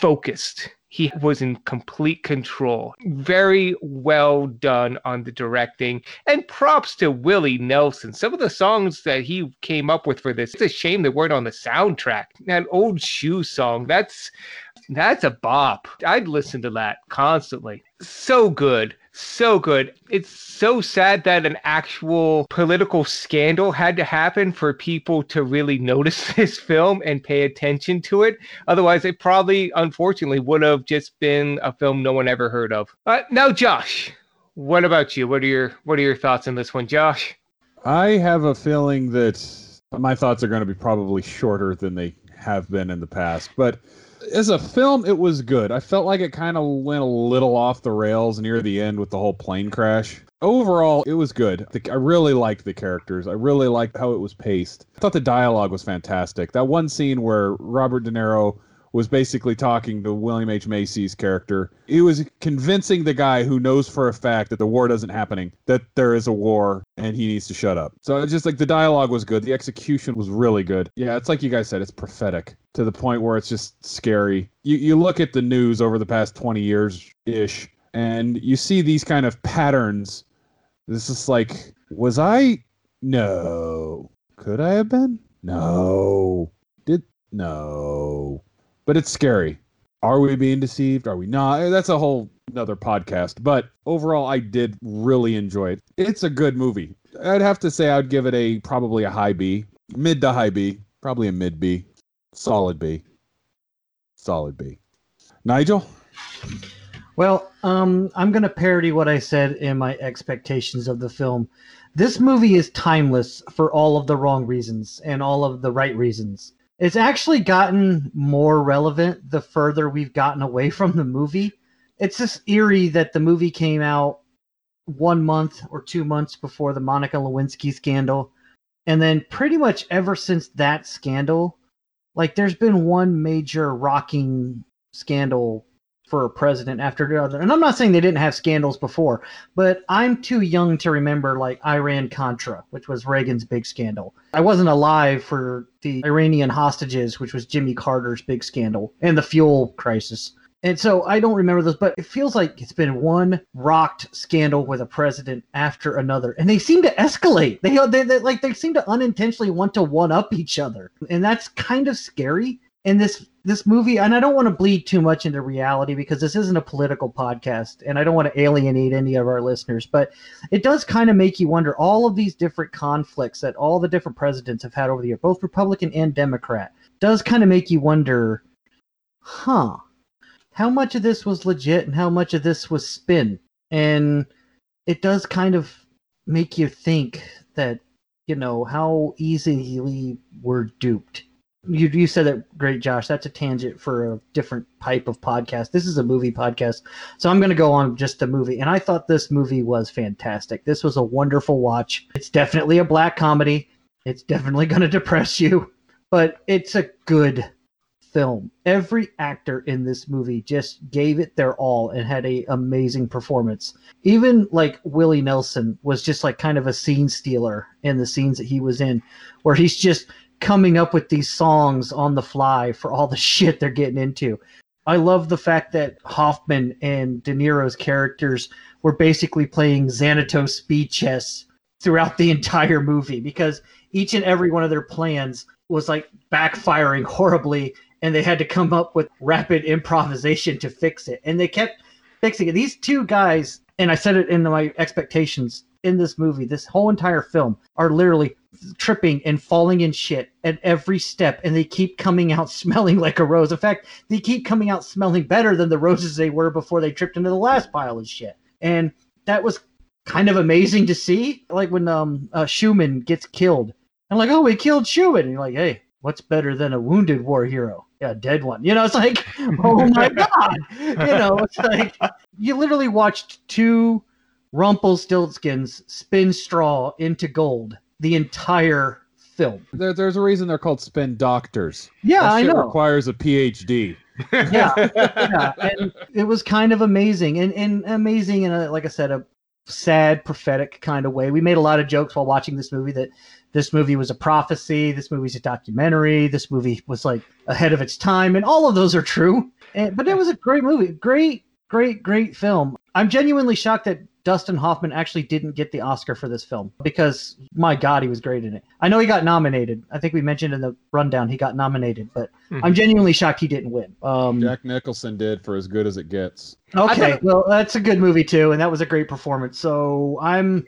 focused he was in complete control. Very well done on the directing. And props to Willie Nelson. Some of the songs that he came up with for this, it's a shame they weren't on the soundtrack. That old shoe song, that's that's a bop. I'd listen to that constantly. So good. So good. It's so sad that an actual political scandal had to happen for people to really notice this film and pay attention to it. Otherwise, it probably, unfortunately, would have just been a film no one ever heard of. Uh, now, Josh, what about you? What are your What are your thoughts on this one, Josh? I have a feeling that my thoughts are going to be probably shorter than they have been in the past, but as a film, it was good. I felt like it kind of went a little off the rails near the end with the whole plane crash. Overall, it was good. I really liked the characters. I really liked how it was paced. I thought the dialogue was fantastic. That one scene where Robert De Niro was basically talking to William H. Macy's character. He was convincing the guy who knows for a fact that the war doesn't happening, that there is a war and he needs to shut up. So it's just like the dialogue was good. The execution was really good. Yeah, it's like you guys said, it's prophetic to the point where it's just scary. You you look at the news over the past 20 years ish and you see these kind of patterns. This is like was I no. Could I have been? No. Did no but it's scary. Are we being deceived? Are we not? Eh, that's a whole another podcast. But overall, I did really enjoy it. It's a good movie. I'd have to say I'd give it a probably a high B, mid to high B, probably a mid B, solid B, solid B. Nigel. Well, um, I'm going to parody what I said in my expectations of the film. This movie is timeless for all of the wrong reasons and all of the right reasons. It's actually gotten more relevant the further we've gotten away from the movie. It's just eerie that the movie came out one month or two months before the Monica Lewinsky scandal. And then pretty much ever since that scandal, like there's been one major rocking scandal for a president after the other. And I'm not saying they didn't have scandals before, but I'm too young to remember like Iran Contra, which was Reagan's big scandal. I wasn't alive for the Iranian hostages, which was Jimmy Carter's big scandal, and the fuel crisis. And so I don't remember those, but it feels like it's been one rocked scandal with a president after another, and they seem to escalate. They, they, they like they seem to unintentionally want to one up each other, and that's kind of scary and this this movie and i don't want to bleed too much into reality because this isn't a political podcast and i don't want to alienate any of our listeners but it does kind of make you wonder all of these different conflicts that all the different presidents have had over the year both republican and democrat does kind of make you wonder huh how much of this was legit and how much of this was spin? And it does kind of make you think that you know how easily we're duped you you said that great, Josh. That's a tangent for a different type of podcast. This is a movie podcast, so I'm going to go on just the movie. And I thought this movie was fantastic. This was a wonderful watch. It's definitely a black comedy. It's definitely going to depress you, but it's a good film. Every actor in this movie just gave it their all and had a amazing performance. Even like Willie Nelson was just like kind of a scene stealer in the scenes that he was in, where he's just coming up with these songs on the fly for all the shit they're getting into. I love the fact that Hoffman and De Niro's characters were basically playing Xanatos speed chess throughout the entire movie because each and every one of their plans was like backfiring horribly and they had to come up with rapid improvisation to fix it. And they kept fixing it. These two guys, and I said it in my expectations in this movie, this whole entire film, are literally tripping and falling in shit at every step, and they keep coming out smelling like a rose. In fact, they keep coming out smelling better than the roses they were before they tripped into the last pile of shit. And that was kind of amazing to see. Like when um uh, Schumann gets killed, and like, oh, we killed Schumann. And you're like, hey, what's better than a wounded war hero? Yeah, a dead one. You know, it's like, oh my god. You know, it's like you literally watched two Rumpelstiltskins spin straw into gold the entire film. There, there's a reason they're called spin doctors. Yeah, I know. Requires a PhD. yeah, yeah, and it was kind of amazing, and, and amazing in a like I said, a sad, prophetic kind of way. We made a lot of jokes while watching this movie that this movie was a prophecy, this movie's a documentary, this movie was like ahead of its time, and all of those are true. And, but it was a great movie, great, great, great film. I'm genuinely shocked that Dustin Hoffman actually didn't get the Oscar for this film because my God, he was great in it. I know he got nominated. I think we mentioned in the rundown he got nominated, but Mhm. I'm genuinely shocked he didn't win. Um, Jack Nicholson did for as good as it gets. Okay, well, that's a good movie too, and that was a great performance. So I'm,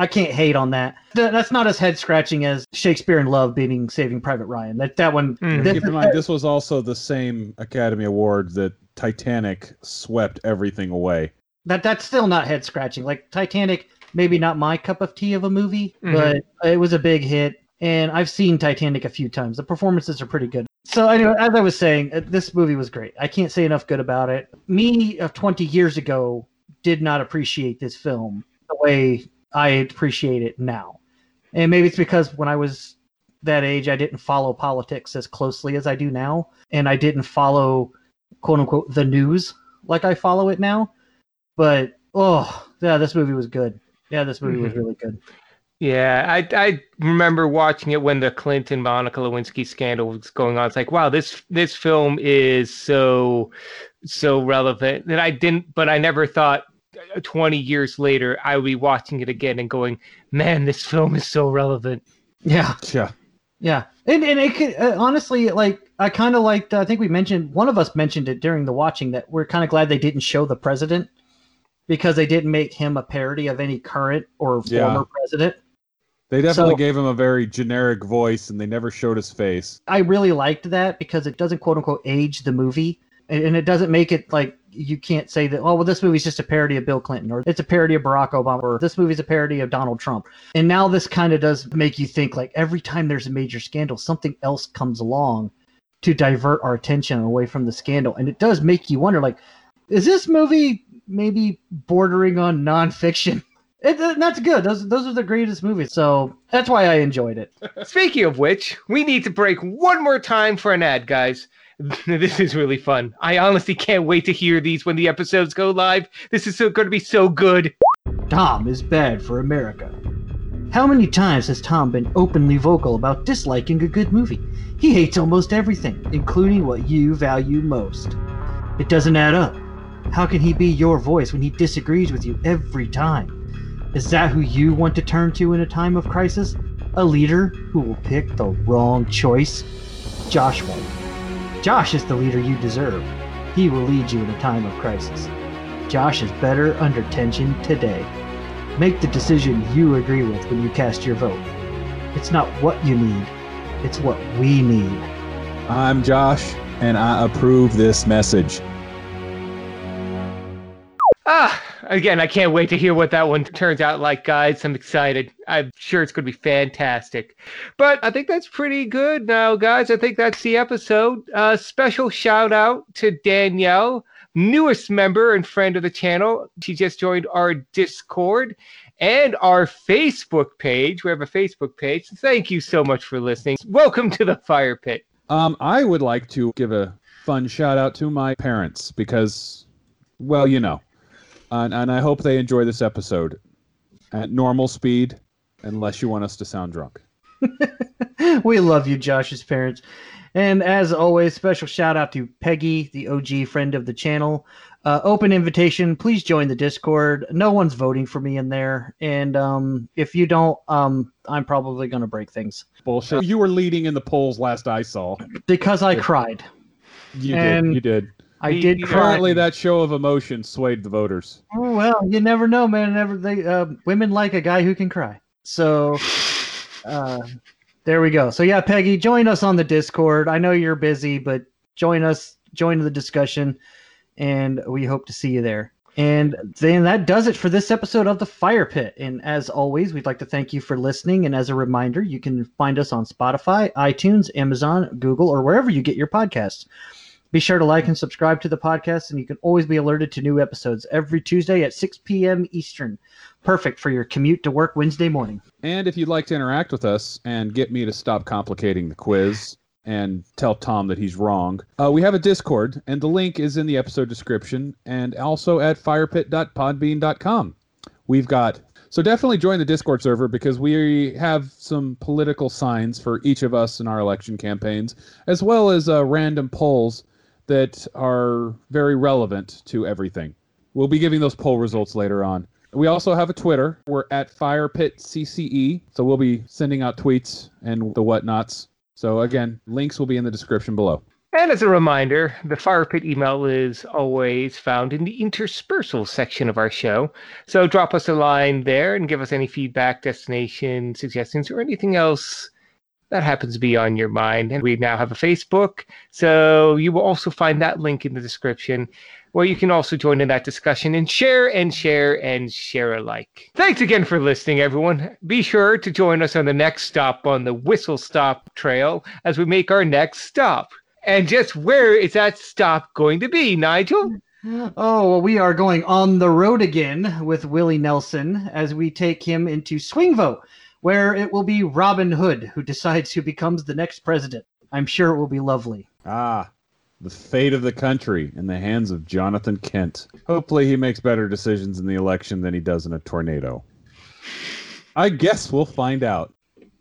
I can't hate on that. Th- That's not as head scratching as Shakespeare in Love beating Saving Private Ryan. That that one. this- Keep in mind, this was also the same Academy Award that Titanic swept everything away. That that's still not head scratching. Like Titanic, maybe not my cup of tea of a movie, Mhm. but it was a big hit, and I've seen Titanic a few times. The performances are pretty good. So anyway, as I was saying, uh, this movie was great. I can't say enough good about it. Me of 20 years ago did not appreciate this film the way I appreciate it now. And maybe it's because when I was that age, I didn't follow politics as closely as I do now. And I didn't follow, quote unquote, the news like I follow it now. But, oh, yeah, this movie was good. Yeah, this movie was Mhm. really good. Yeah, I I remember watching it when the Clinton Monica Lewinsky scandal was going on. It's like, wow, this this film is so so relevant that I didn't, but I never thought uh, 20 years later I would be watching it again and going, man, this film is so relevant. Yeah. Yeah. Yeah, and and it could uh, honestly like I kind of liked. I think we mentioned one of us mentioned it during the watching that we're kind of glad they didn't show the president because they didn't make him a parody of any current or Yeah. former president. They definitely So- gave him a very generic voice, and they never showed his face. I really liked that because it doesn't quote unquote age the movie, and, and it doesn't make it like you can't say that. Oh well, this movie's just a parody of Bill Clinton, or it's a parody of Barack Obama, or this movie's a parody of Donald Trump. And now this kind of does make you think like every time there's a major scandal, something else comes along to divert our attention away from the scandal, and it does make you wonder like, is this movie maybe bordering on nonfiction? It, that's good. Those those are the greatest movies. So that's why I enjoyed it. Speaking of which, we need to break one more time for an ad, guys. This is really fun. I honestly can't wait to hear these when the episodes go live. This is so, going to be so good. Tom is bad for America. How many times has Tom been openly vocal about disliking a good movie? He hates almost everything, including what you value most. It doesn't add up. How can he be your voice when he disagrees with you every time? Is that who you want to turn to in a time of crisis? A leader who will pick the wrong choice? Josh won't. Josh is the leader you deserve. He will lead you in a time of crisis. Josh is better under tension today. Make the decision you agree with when you cast your vote. It's not what you need, it's what we need. I'm Josh, and I approve this message. Ah, again, I can't wait to hear what that one turns out like, guys. I'm excited. I'm sure it's going to be fantastic. But I think that's pretty good now, guys. I think that's the episode. Uh, special shout out to Danielle, newest member and friend of the channel. She just joined our Discord and our Facebook page. We have a Facebook page. Thank you so much for listening. Welcome to the Fire Pit. Um, I would like to give a fun shout out to my parents because, well, you know, and, and I hope they enjoy this episode at normal speed, unless you want us to sound drunk. we love you, Josh's parents. And as always, special shout out to Peggy, the OG friend of the channel. Uh, open invitation. Please join the Discord. No one's voting for me in there, and um, if you don't, um, I'm probably going to break things. Bullshit. You were leading in the polls last I saw. Because I cried. You And did. You did. I did cry. Apparently, that show of emotion swayed the voters. Oh, well, you never know, man. Never they uh, women like a guy who can cry. So, uh, there we go. So yeah, Peggy, join us on the Discord. I know you're busy, but join us, join the discussion, and we hope to see you there. And then that does it for this episode of the Fire Pit. And as always, we'd like to thank you for listening. And as a reminder, you can find us on Spotify, iTunes, Amazon, Google, or wherever you get your podcasts. Be sure to like and subscribe to the podcast, and you can always be alerted to new episodes every Tuesday at 6 p.m. Eastern. Perfect for your commute to work Wednesday morning. And if you'd like to interact with us and get me to stop complicating the quiz and tell Tom that he's wrong, uh, we have a Discord, and the link is in the episode description and also at firepit.podbean.com. We've got so definitely join the Discord server because we have some political signs for each of us in our election campaigns, as well as uh, random polls that are very relevant to everything. We'll be giving those poll results later on. We also have a Twitter. We're at FirePitCCE, so we'll be sending out tweets and the whatnots. So again, links will be in the description below. And as a reminder, the Fire Pit email is always found in the interspersal section of our show. So drop us a line there and give us any feedback, destination, suggestions, or anything else that happens to be on your mind. And we now have a Facebook. So you will also find that link in the description where you can also join in that discussion and share and share and share alike. Thanks again for listening, everyone. Be sure to join us on the next stop on the Whistle Stop Trail as we make our next stop. And just where is that stop going to be, Nigel? Oh, well, we are going on the road again with Willie Nelson as we take him into Swing Vote, where it will be Robin Hood who decides who becomes the next president. I'm sure it will be lovely. Ah, the fate of the country in the hands of Jonathan Kent. Hopefully, he makes better decisions in the election than he does in a tornado. I guess we'll find out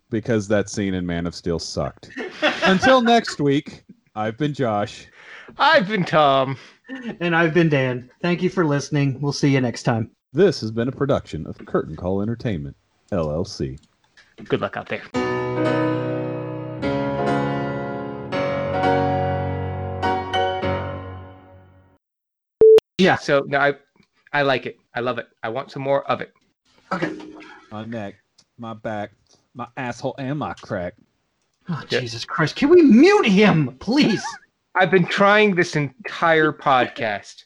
because that scene in Man of Steel sucked. Until next week, I've been Josh. I've been Tom. And I've been Dan. Thank you for listening. We'll see you next time. This has been a production of Curtain Call Entertainment, LLC. Good luck out there. Yeah. So no, I, I like it. I love it. I want some more of it. Okay my neck, my back, my asshole, and my crack. Oh, Jesus Christ. Can we mute him, please? I've been trying this entire podcast.